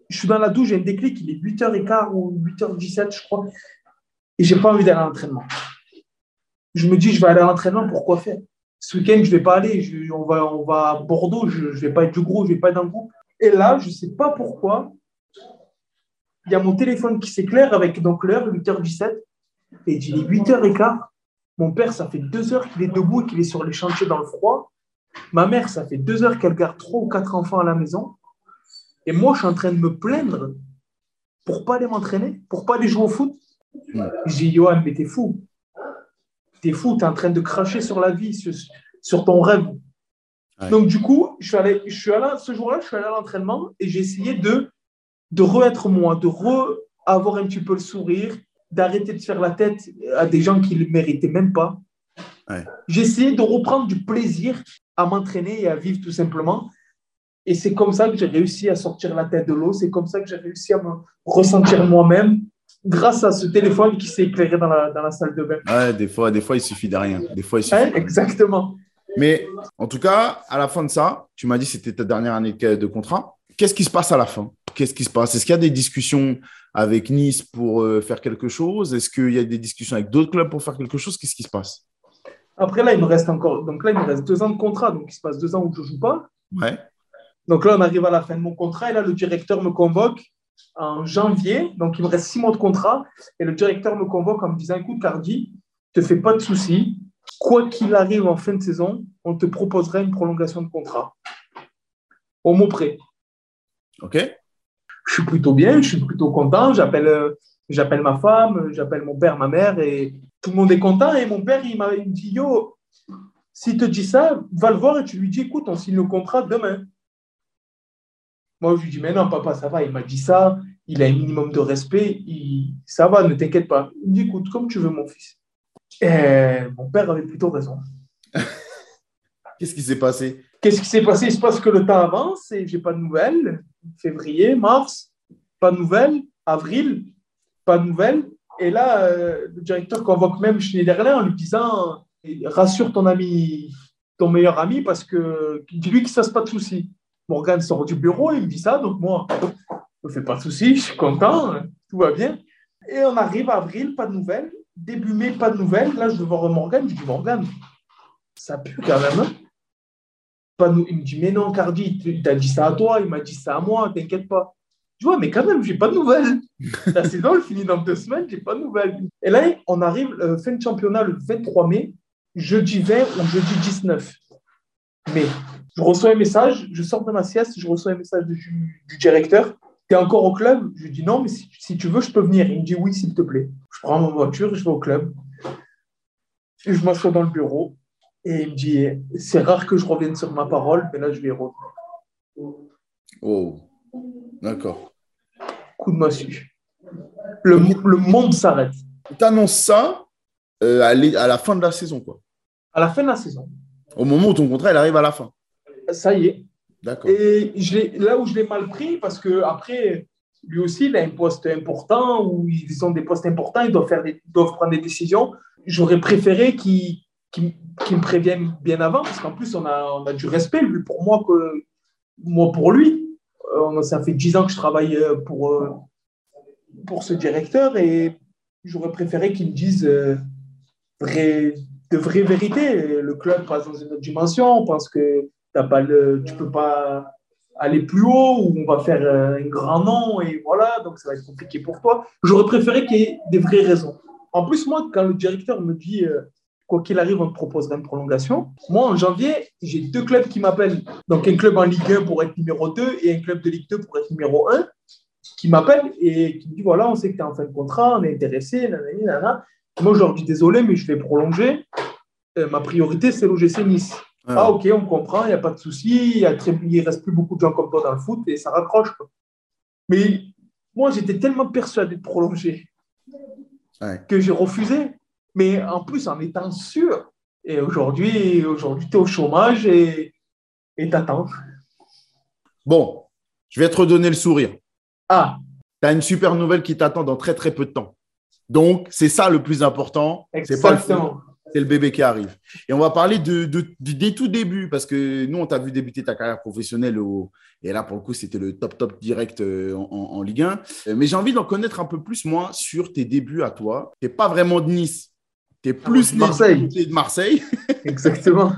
Speaker 2: Je suis dans la douche, j'ai un déclic, il est 8h15 ou 8h17, je crois, et j'ai pas envie d'aller à l'entraînement. Je me dis, je vais aller à l'entraînement, pourquoi faire? Ce week-end, je vais pas aller, je- on, va, on va à Bordeaux, je, je vais pas être du gros, je vais pas être dans le groupe. Et là, je sais pas pourquoi, il y a mon téléphone qui s'éclaire avec donc l'heure, 8h17, et il est 8h15. Mon père, ça fait deux heures qu'il est debout et qu'il est sur les chantiers dans le froid. Ma mère, ça fait deux heures qu'elle garde trois ou quatre enfants à la maison. Et moi, je suis en train de me plaindre pour pas aller m'entraîner, pour pas aller jouer au foot. Je dis, Johan, mais t'es fou. T'es fou, t'es en train de cracher sur la vie, sur, sur ton rêve.
Speaker 1: Ouais.
Speaker 2: Donc, du coup, je suis allé, je suis allé ce jour-là, je suis allé à l'entraînement et j'ai essayé de, de re-être moi, de re-avoir un petit peu le sourire, d'arrêter de faire la tête à des gens qui ne le méritaient même pas.
Speaker 1: Ouais.
Speaker 2: J'ai essayé de reprendre du plaisir à m'entraîner et à vivre tout simplement. Et c'est comme ça que j'ai réussi à sortir la tête de l'eau. C'est comme ça que j'ai réussi à me ressentir moi-même grâce à ce téléphone qui s'est éclairé dans la, dans la salle de bain.
Speaker 1: Ouais, des fois, des fois, il suffit de rien. Des fois, il suffit de rien.
Speaker 2: exactement.
Speaker 1: Mais en tout cas, à la fin de ça, tu m'as dit que c'était ta dernière année de contrat. Qu'est-ce qui se passe à la fin? Qu'est-ce qui se passe? Est-ce qu'il y a des discussions avec Nice pour euh, faire quelque chose? Est-ce qu'il y a des discussions avec d'autres clubs pour faire quelque chose? Qu'est-ce qui se passe?
Speaker 2: Après, là, il me reste encore. Donc là, il me reste deux ans de contrat. Donc il se passe deux ans où je ne joue pas.
Speaker 1: Ouais.
Speaker 2: Donc là, on arrive à la fin de mon contrat. Et là, le directeur me convoque en janvier. Donc il me reste six mois de contrat. Et le directeur me convoque en me disant Écoute, Cardi, ne te fais pas de soucis. Quoi qu'il arrive en fin de saison, on te proposera une prolongation de contrat. Au mot près.
Speaker 1: OK
Speaker 2: je suis plutôt bien, je suis plutôt content. J'appelle, j'appelle ma femme, j'appelle mon père, ma mère, et tout le monde est content. Et mon père, il m'a dit Yo, s'il te dit ça, va le voir et tu lui dis Écoute, on signe le contrat demain. Moi, je lui dis Mais non, papa, ça va. Il m'a dit ça, il a un minimum de respect, il... ça va, ne t'inquiète pas. Il me dit Écoute, comme tu veux, mon fils. Et mon père avait plutôt raison.
Speaker 1: Qu'est-ce qui s'est passé?
Speaker 2: Qu'est-ce qui s'est passé? Il se passe que le temps avance et j'ai pas de nouvelles. Février, mars, pas de nouvelles. Avril, pas de nouvelles. Et là, euh, le directeur convoque même Schneiderlin en lui disant Rassure ton ami, ton meilleur ami, parce que dis-lui qu'il ne se fasse pas de soucis. Morgan sort du bureau, il me dit ça, donc moi, je ne fais pas de soucis, je suis content, tout va bien. Et on arrive à avril, pas de nouvelles. Début mai, pas de nouvelles. Là, je vais voir Morgan, je dis Morgan, ça pue quand même. Hein pas nous. Il me dit, mais non, Cardi, il t'a dit ça à toi, il m'a dit ça à moi, t'inquiète pas. Je vois, mais quand même, j'ai pas de nouvelles. La saison, elle finit dans deux semaines, j'ai pas de nouvelles. Et là, on arrive, euh, fin de championnat le 23 mai, jeudi 20 ou jeudi 19 mai. Je reçois un message, je sors de ma sieste, je reçois un message du, directeur. Tu es encore au club? Je lui dis non, mais si, si, tu veux, je peux venir. Il me dit oui, s'il te plaît. Je prends ma voiture, je vais au club. Je m'assois dans le bureau. Et il me dit, c'est rare que je revienne sur ma parole, mais là, je vais revenir.
Speaker 1: Oh, d'accord.
Speaker 2: Coup de massue. Le, le monde s'arrête.
Speaker 1: Tu annonces ça euh, à, la fin de la saison, quoi.
Speaker 2: À la fin de la saison.
Speaker 1: Au moment où ton contrat, il arrive à la fin.
Speaker 2: Ça y est.
Speaker 1: D'accord.
Speaker 2: Et là où je l'ai mal pris, parce que après, lui aussi, il a un poste important, où ils ont des postes importants, ils doivent, faire doivent prendre des décisions. J'aurais préféré qu'il qui, me préviennent bien avant, parce qu'en plus, on a, on a du respect, lui pour moi, que moi pour lui. Euh, ça fait dix ans que je travaille euh, pour, euh, pour ce directeur et j'aurais préféré qu'il me dise vrai, de vraies vérités. Le club passe dans une autre dimension, on pense que as pas le, tu peux pas aller plus haut ou on va faire un grand nom et voilà, donc ça va être compliqué pour toi. J'aurais préféré qu'il y ait des vraies raisons. En plus, moi, quand le directeur me dit quoi qu'il arrive, on te proposera une prolongation. Moi, en janvier, j'ai deux clubs qui m'appellent. Donc, un club en Ligue 1 pour être numéro 2 et un club de Ligue 2 pour être numéro 1 qui m'appellent et qui me disent voilà, on sait que tu es en fin de contrat, on est intéressé. Moi, je leur dis désolé, mais je vais prolonger. Euh, ma priorité, c'est l'OGC Nice. Ah. ah, ok, on comprend, il n'y a pas de souci. Il ne reste plus beaucoup de gens comme toi dans le foot et ça raccroche. Mais moi, j'étais tellement persuadé de prolonger que j'ai refusé mais en plus en étant sûr. Et aujourd'hui, aujourd'hui tu es au chômage et tu attends.
Speaker 1: Bon, je vais te redonner le sourire.
Speaker 2: Ah.
Speaker 1: Tu as une super nouvelle qui t'attend dans très très peu de temps. Donc, c'est ça le plus important. Pas le c'est le bébé qui arrive. Et on va parler de, de, des tout débuts, parce que nous, on t'a vu débuter ta carrière professionnelle, au, et là, pour le coup, c'était le top, top direct euh, en, en, Ligue 1. Euh, mais j'ai envie d'en connaître un peu plus, moi, sur tes débuts à toi. Tu n'es pas vraiment de Nice, tu es plus né du côté de Marseille.
Speaker 2: Exactement.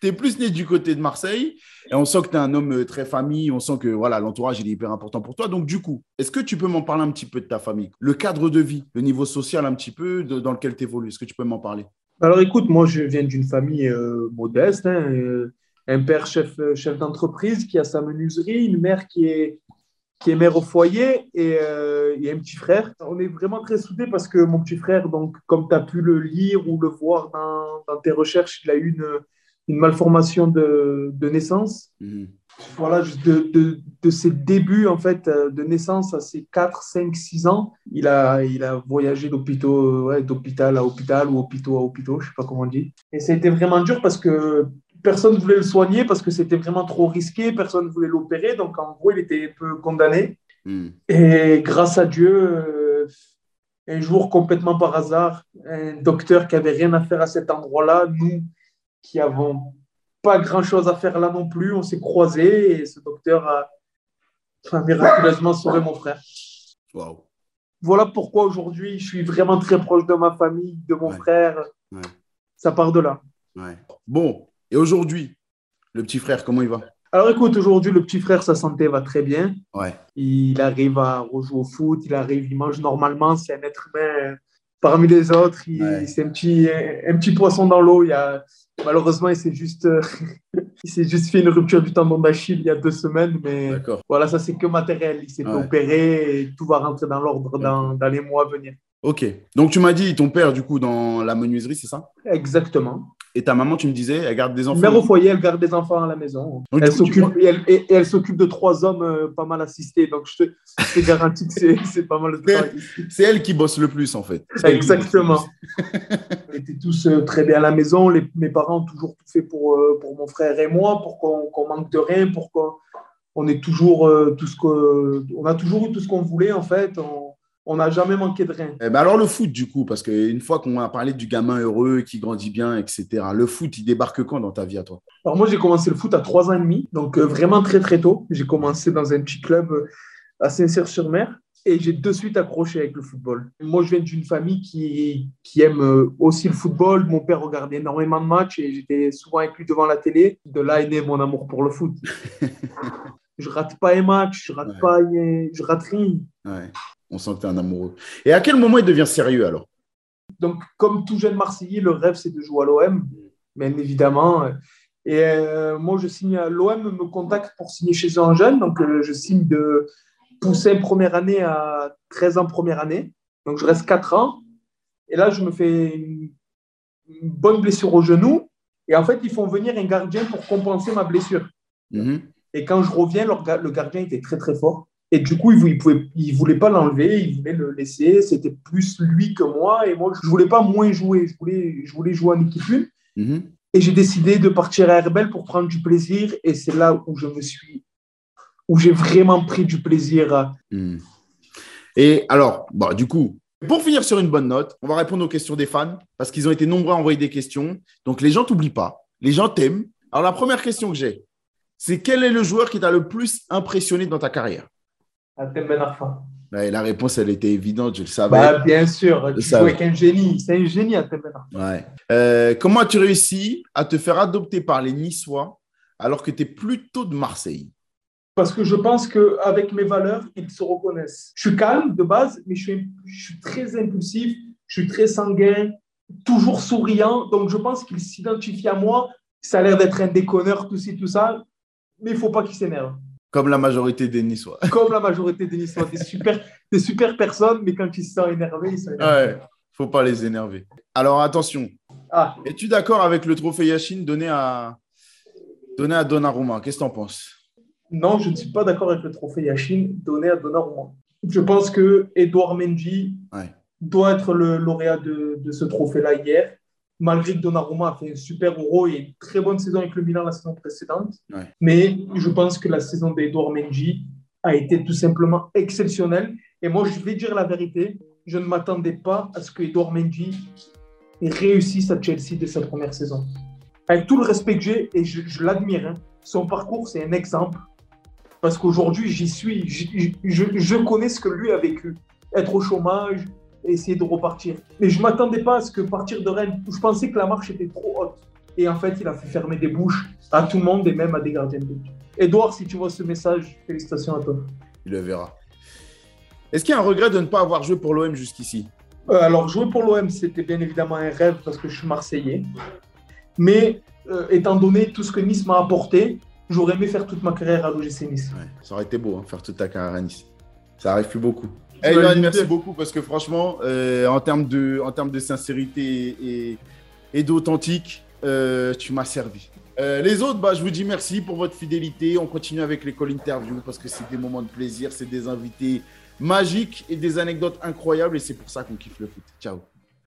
Speaker 1: tu es plus né du côté de Marseille. Et on sent que tu es un homme euh, très famille. On sent que voilà l'entourage il est hyper important pour toi. Donc, du coup, est-ce que tu peux m'en parler un petit peu de ta famille? Le cadre de vie, le niveau social un petit peu dans lequel tu évolues. Est-ce que tu peux m'en parler?
Speaker 2: Alors, écoute, moi, je viens d'une famille euh, modeste. Hein, euh, un père chef, chef d'entreprise qui a sa menuiserie, une mère qui est qui est mère au foyer et, euh, a un petit frère. On est vraiment très soudés parce que mon petit frère, donc, comme tu as pu le lire ou le voir dans, tes recherches, il a eu une, une malformation de, de naissance. Mhm. Voilà, de, de, de, ses débuts en fait euh, de naissance à ses 4, 5, 6 ans, il a, il a voyagé d'hôpital à hôpital ou hôpital à hôpital, je sais pas comment on dit. Et ça a été vraiment dur parce que personne ne voulait le soigner parce que c'était vraiment trop risqué, personne ne voulait l'opérer, donc en gros, il était un peu condamné. Hmm. Et grâce à Dieu, euh, un jour, complètement par hasard, un docteur qui avait rien à faire à cet endroit-là, nous qui avons pas grand-chose à faire là non plus. On s'est croisés et ce docteur a miraculeusement sauvé mon frère.
Speaker 1: Waouh.
Speaker 2: Voilà pourquoi aujourd'hui, je suis vraiment très proche de ma famille, de mon frère. Ça part de là.
Speaker 1: Bon, et aujourd'hui, le petit frère, comment il va?
Speaker 2: Alors écoute, aujourd'hui, le petit frère, sa santé va très bien.
Speaker 1: Ouais.
Speaker 2: Il arrive à rejouer au foot, il arrive, il mange normalement, c'est un être humain parmi les autres. C'est un petit, un, petit poisson dans l'eau. Il a, malheureusement, il s'est juste, il juste fait une rupture du tendon d'Achille il y a deux semaines. Mais voilà, ça, c'est que matériel. Il s'est opéré et tout va rentrer dans l'ordre dans, dans les mois à venir.
Speaker 1: Ok. Donc, tu m'as dit ton père, du coup, dans la menuiserie, c'est ça?
Speaker 2: Exactement.
Speaker 1: Et ta maman, tu me disais, elle garde des enfants
Speaker 2: Mère au foyer, elle garde des enfants à la maison. elle s'occupe, et, elle, s'occupe de trois hommes euh, pas mal assistés. Donc, je te, garantis que c'est pas mal de travail.
Speaker 1: C'est elle qui bosse le plus, en fait.
Speaker 2: Exactement. On était tous euh, très bien à la maison. Les, mes parents ont toujours tout fait pour, euh, pour mon frère et moi, pour qu'on manque de rien, pour qu'on ait toujours tout ce que, on a toujours eu tout ce qu'on voulait, en fait. On, on n'a jamais manqué de rien.
Speaker 1: Eh ben alors le foot, du coup, parce qu'une fois qu'on a parlé du gamin heureux qui grandit bien, etc., le foot, il débarque quand dans ta vie à toi?
Speaker 2: Alors moi, j'ai commencé le foot à trois ans et demi, donc euh, vraiment très très tôt. J'ai commencé dans un petit club euh, à Saint-Cyr-sur-Mer et j'ai de suite accroché avec le football. Moi, je viens d'une famille qui, qui aime euh, aussi le football. Mon père regardait énormément de matchs et j'étais souvent avec lui devant la télé. De là est né mon amour pour le foot. je rate pas un match, je rate pas, je rate rien.
Speaker 1: Ouais. On sent que tu es un amoureux. Et à quel moment il devient sérieux alors?
Speaker 2: Donc, comme tout jeune Marseillais, le rêve, c'est de jouer à l'OM, bien évidemment. Et euh, moi, je signe à l'OM, me contacte pour signer chez eux en jeune. Donc, euh, je signe de poussin première année à 13 ans première année. Donc, je reste 4 ans. Et là, je me fais une, bonne blessure au genou. Et en fait, ils font venir un gardien pour compenser ma blessure.
Speaker 1: Mhm.
Speaker 2: Et quand je reviens, le gardien était très, très fort. Et du coup, il ne il voulait pas l'enlever, il voulait le laisser. C'était plus lui que moi. Et moi, je ne voulais pas moins jouer. Je voulais, je voulais jouer en équipe 1.
Speaker 1: Mhm.
Speaker 2: Et j'ai décidé de partir à Herbel pour prendre du plaisir. Et c'est là où je me suis. où j'ai vraiment pris du plaisir.
Speaker 1: Mhm. Et alors, bon, du coup, pour finir sur une bonne note, on va répondre aux questions des fans parce qu'ils ont été nombreux à envoyer des questions. Donc, les gens t'oublient pas. Les gens t'aiment. Alors, la première question que j'ai, c'est quel est le joueur qui t'a le plus impressionné dans ta carrière?
Speaker 2: Ben
Speaker 1: la réponse, elle était évidente, je le savais.
Speaker 2: Bah, bien sûr, tu joues avec un génie. C'est un génie à
Speaker 1: ouais. Euh, comment as-tu réussi à te faire adopter par les Niçois alors que tu es plutôt de Marseille?
Speaker 2: Parce que je pense qu'avec mes valeurs, ils se reconnaissent. Je suis calme de base, mais je suis, je suis très impulsif, je suis très sanguin, toujours souriant. Donc je pense qu'ils s'identifient à moi. Ça a l'air d'être un déconneur, tout ci, tout ça. Mais il ne faut pas qu'ils s'énervent.
Speaker 1: Comme la majorité des Niçois.
Speaker 2: Comme la majorité des Niçois. Des super, des super personnes, mais quand ils se sentent énervés, ils sont
Speaker 1: énervés. Ouais, faut pas les énerver. Alors attention.
Speaker 2: Ah.
Speaker 1: Es-tu d'accord avec le trophée Yachine donné à, donné à Donnarumma? Qu'est-ce que tu en penses?
Speaker 2: Non, je ne suis pas d'accord avec le trophée Yachine donné à Donnarumma. Je pense que Edouard Mendy doit être le lauréat de, de ce trophée-là hier malgré que Donnarumma a fait un super euro et une très bonne saison avec le Milan la saison précédente. Mais je pense que la saison d'Edouard Mendy a été tout simplement exceptionnelle. Et moi, je vais dire la vérité, je ne m'attendais pas à ce que Edouard Mendy réussisse à Chelsea dès sa première saison. Avec tout le respect que j'ai, et je, l'admire, hein, son parcours, c'est un exemple. Parce qu'aujourd'hui, j'y suis, je, je connais ce que lui a vécu. Être au chômage, essayer de repartir. Mais je ne m'attendais pas à ce que partir de Rennes, je pensais que la marche était trop haute. Et en fait, il a fait fermer des bouches à tout le monde et même à des gardiens de but. Edouard, si tu vois ce message, félicitations à toi.
Speaker 1: Il le verra. Est-ce qu'il y a un regret de ne pas avoir joué pour l'OM jusqu'ici?
Speaker 2: Euh, Alors, jouer pour l'OM, c'était bien évidemment un rêve parce que je suis Marseillais. Mais euh, étant donné tout ce que Nice m'a apporté, j'aurais aimé faire toute ma carrière à l'OGC Nice.
Speaker 1: ça aurait été beau, hein, faire toute ta carrière à Nice. Ça arrive plus beaucoup. Hey, merci beaucoup parce que franchement, euh, en, termes de, en termes de sincérité et, et d'authentique, euh, tu m'as servi. Euh, les autres, bah, je vous dis merci pour votre fidélité. On continue avec les call interviews parce que c'est des moments de plaisir, c'est des invités magiques et des anecdotes incroyables et c'est pour ça qu'on kiffe le foot. Ciao.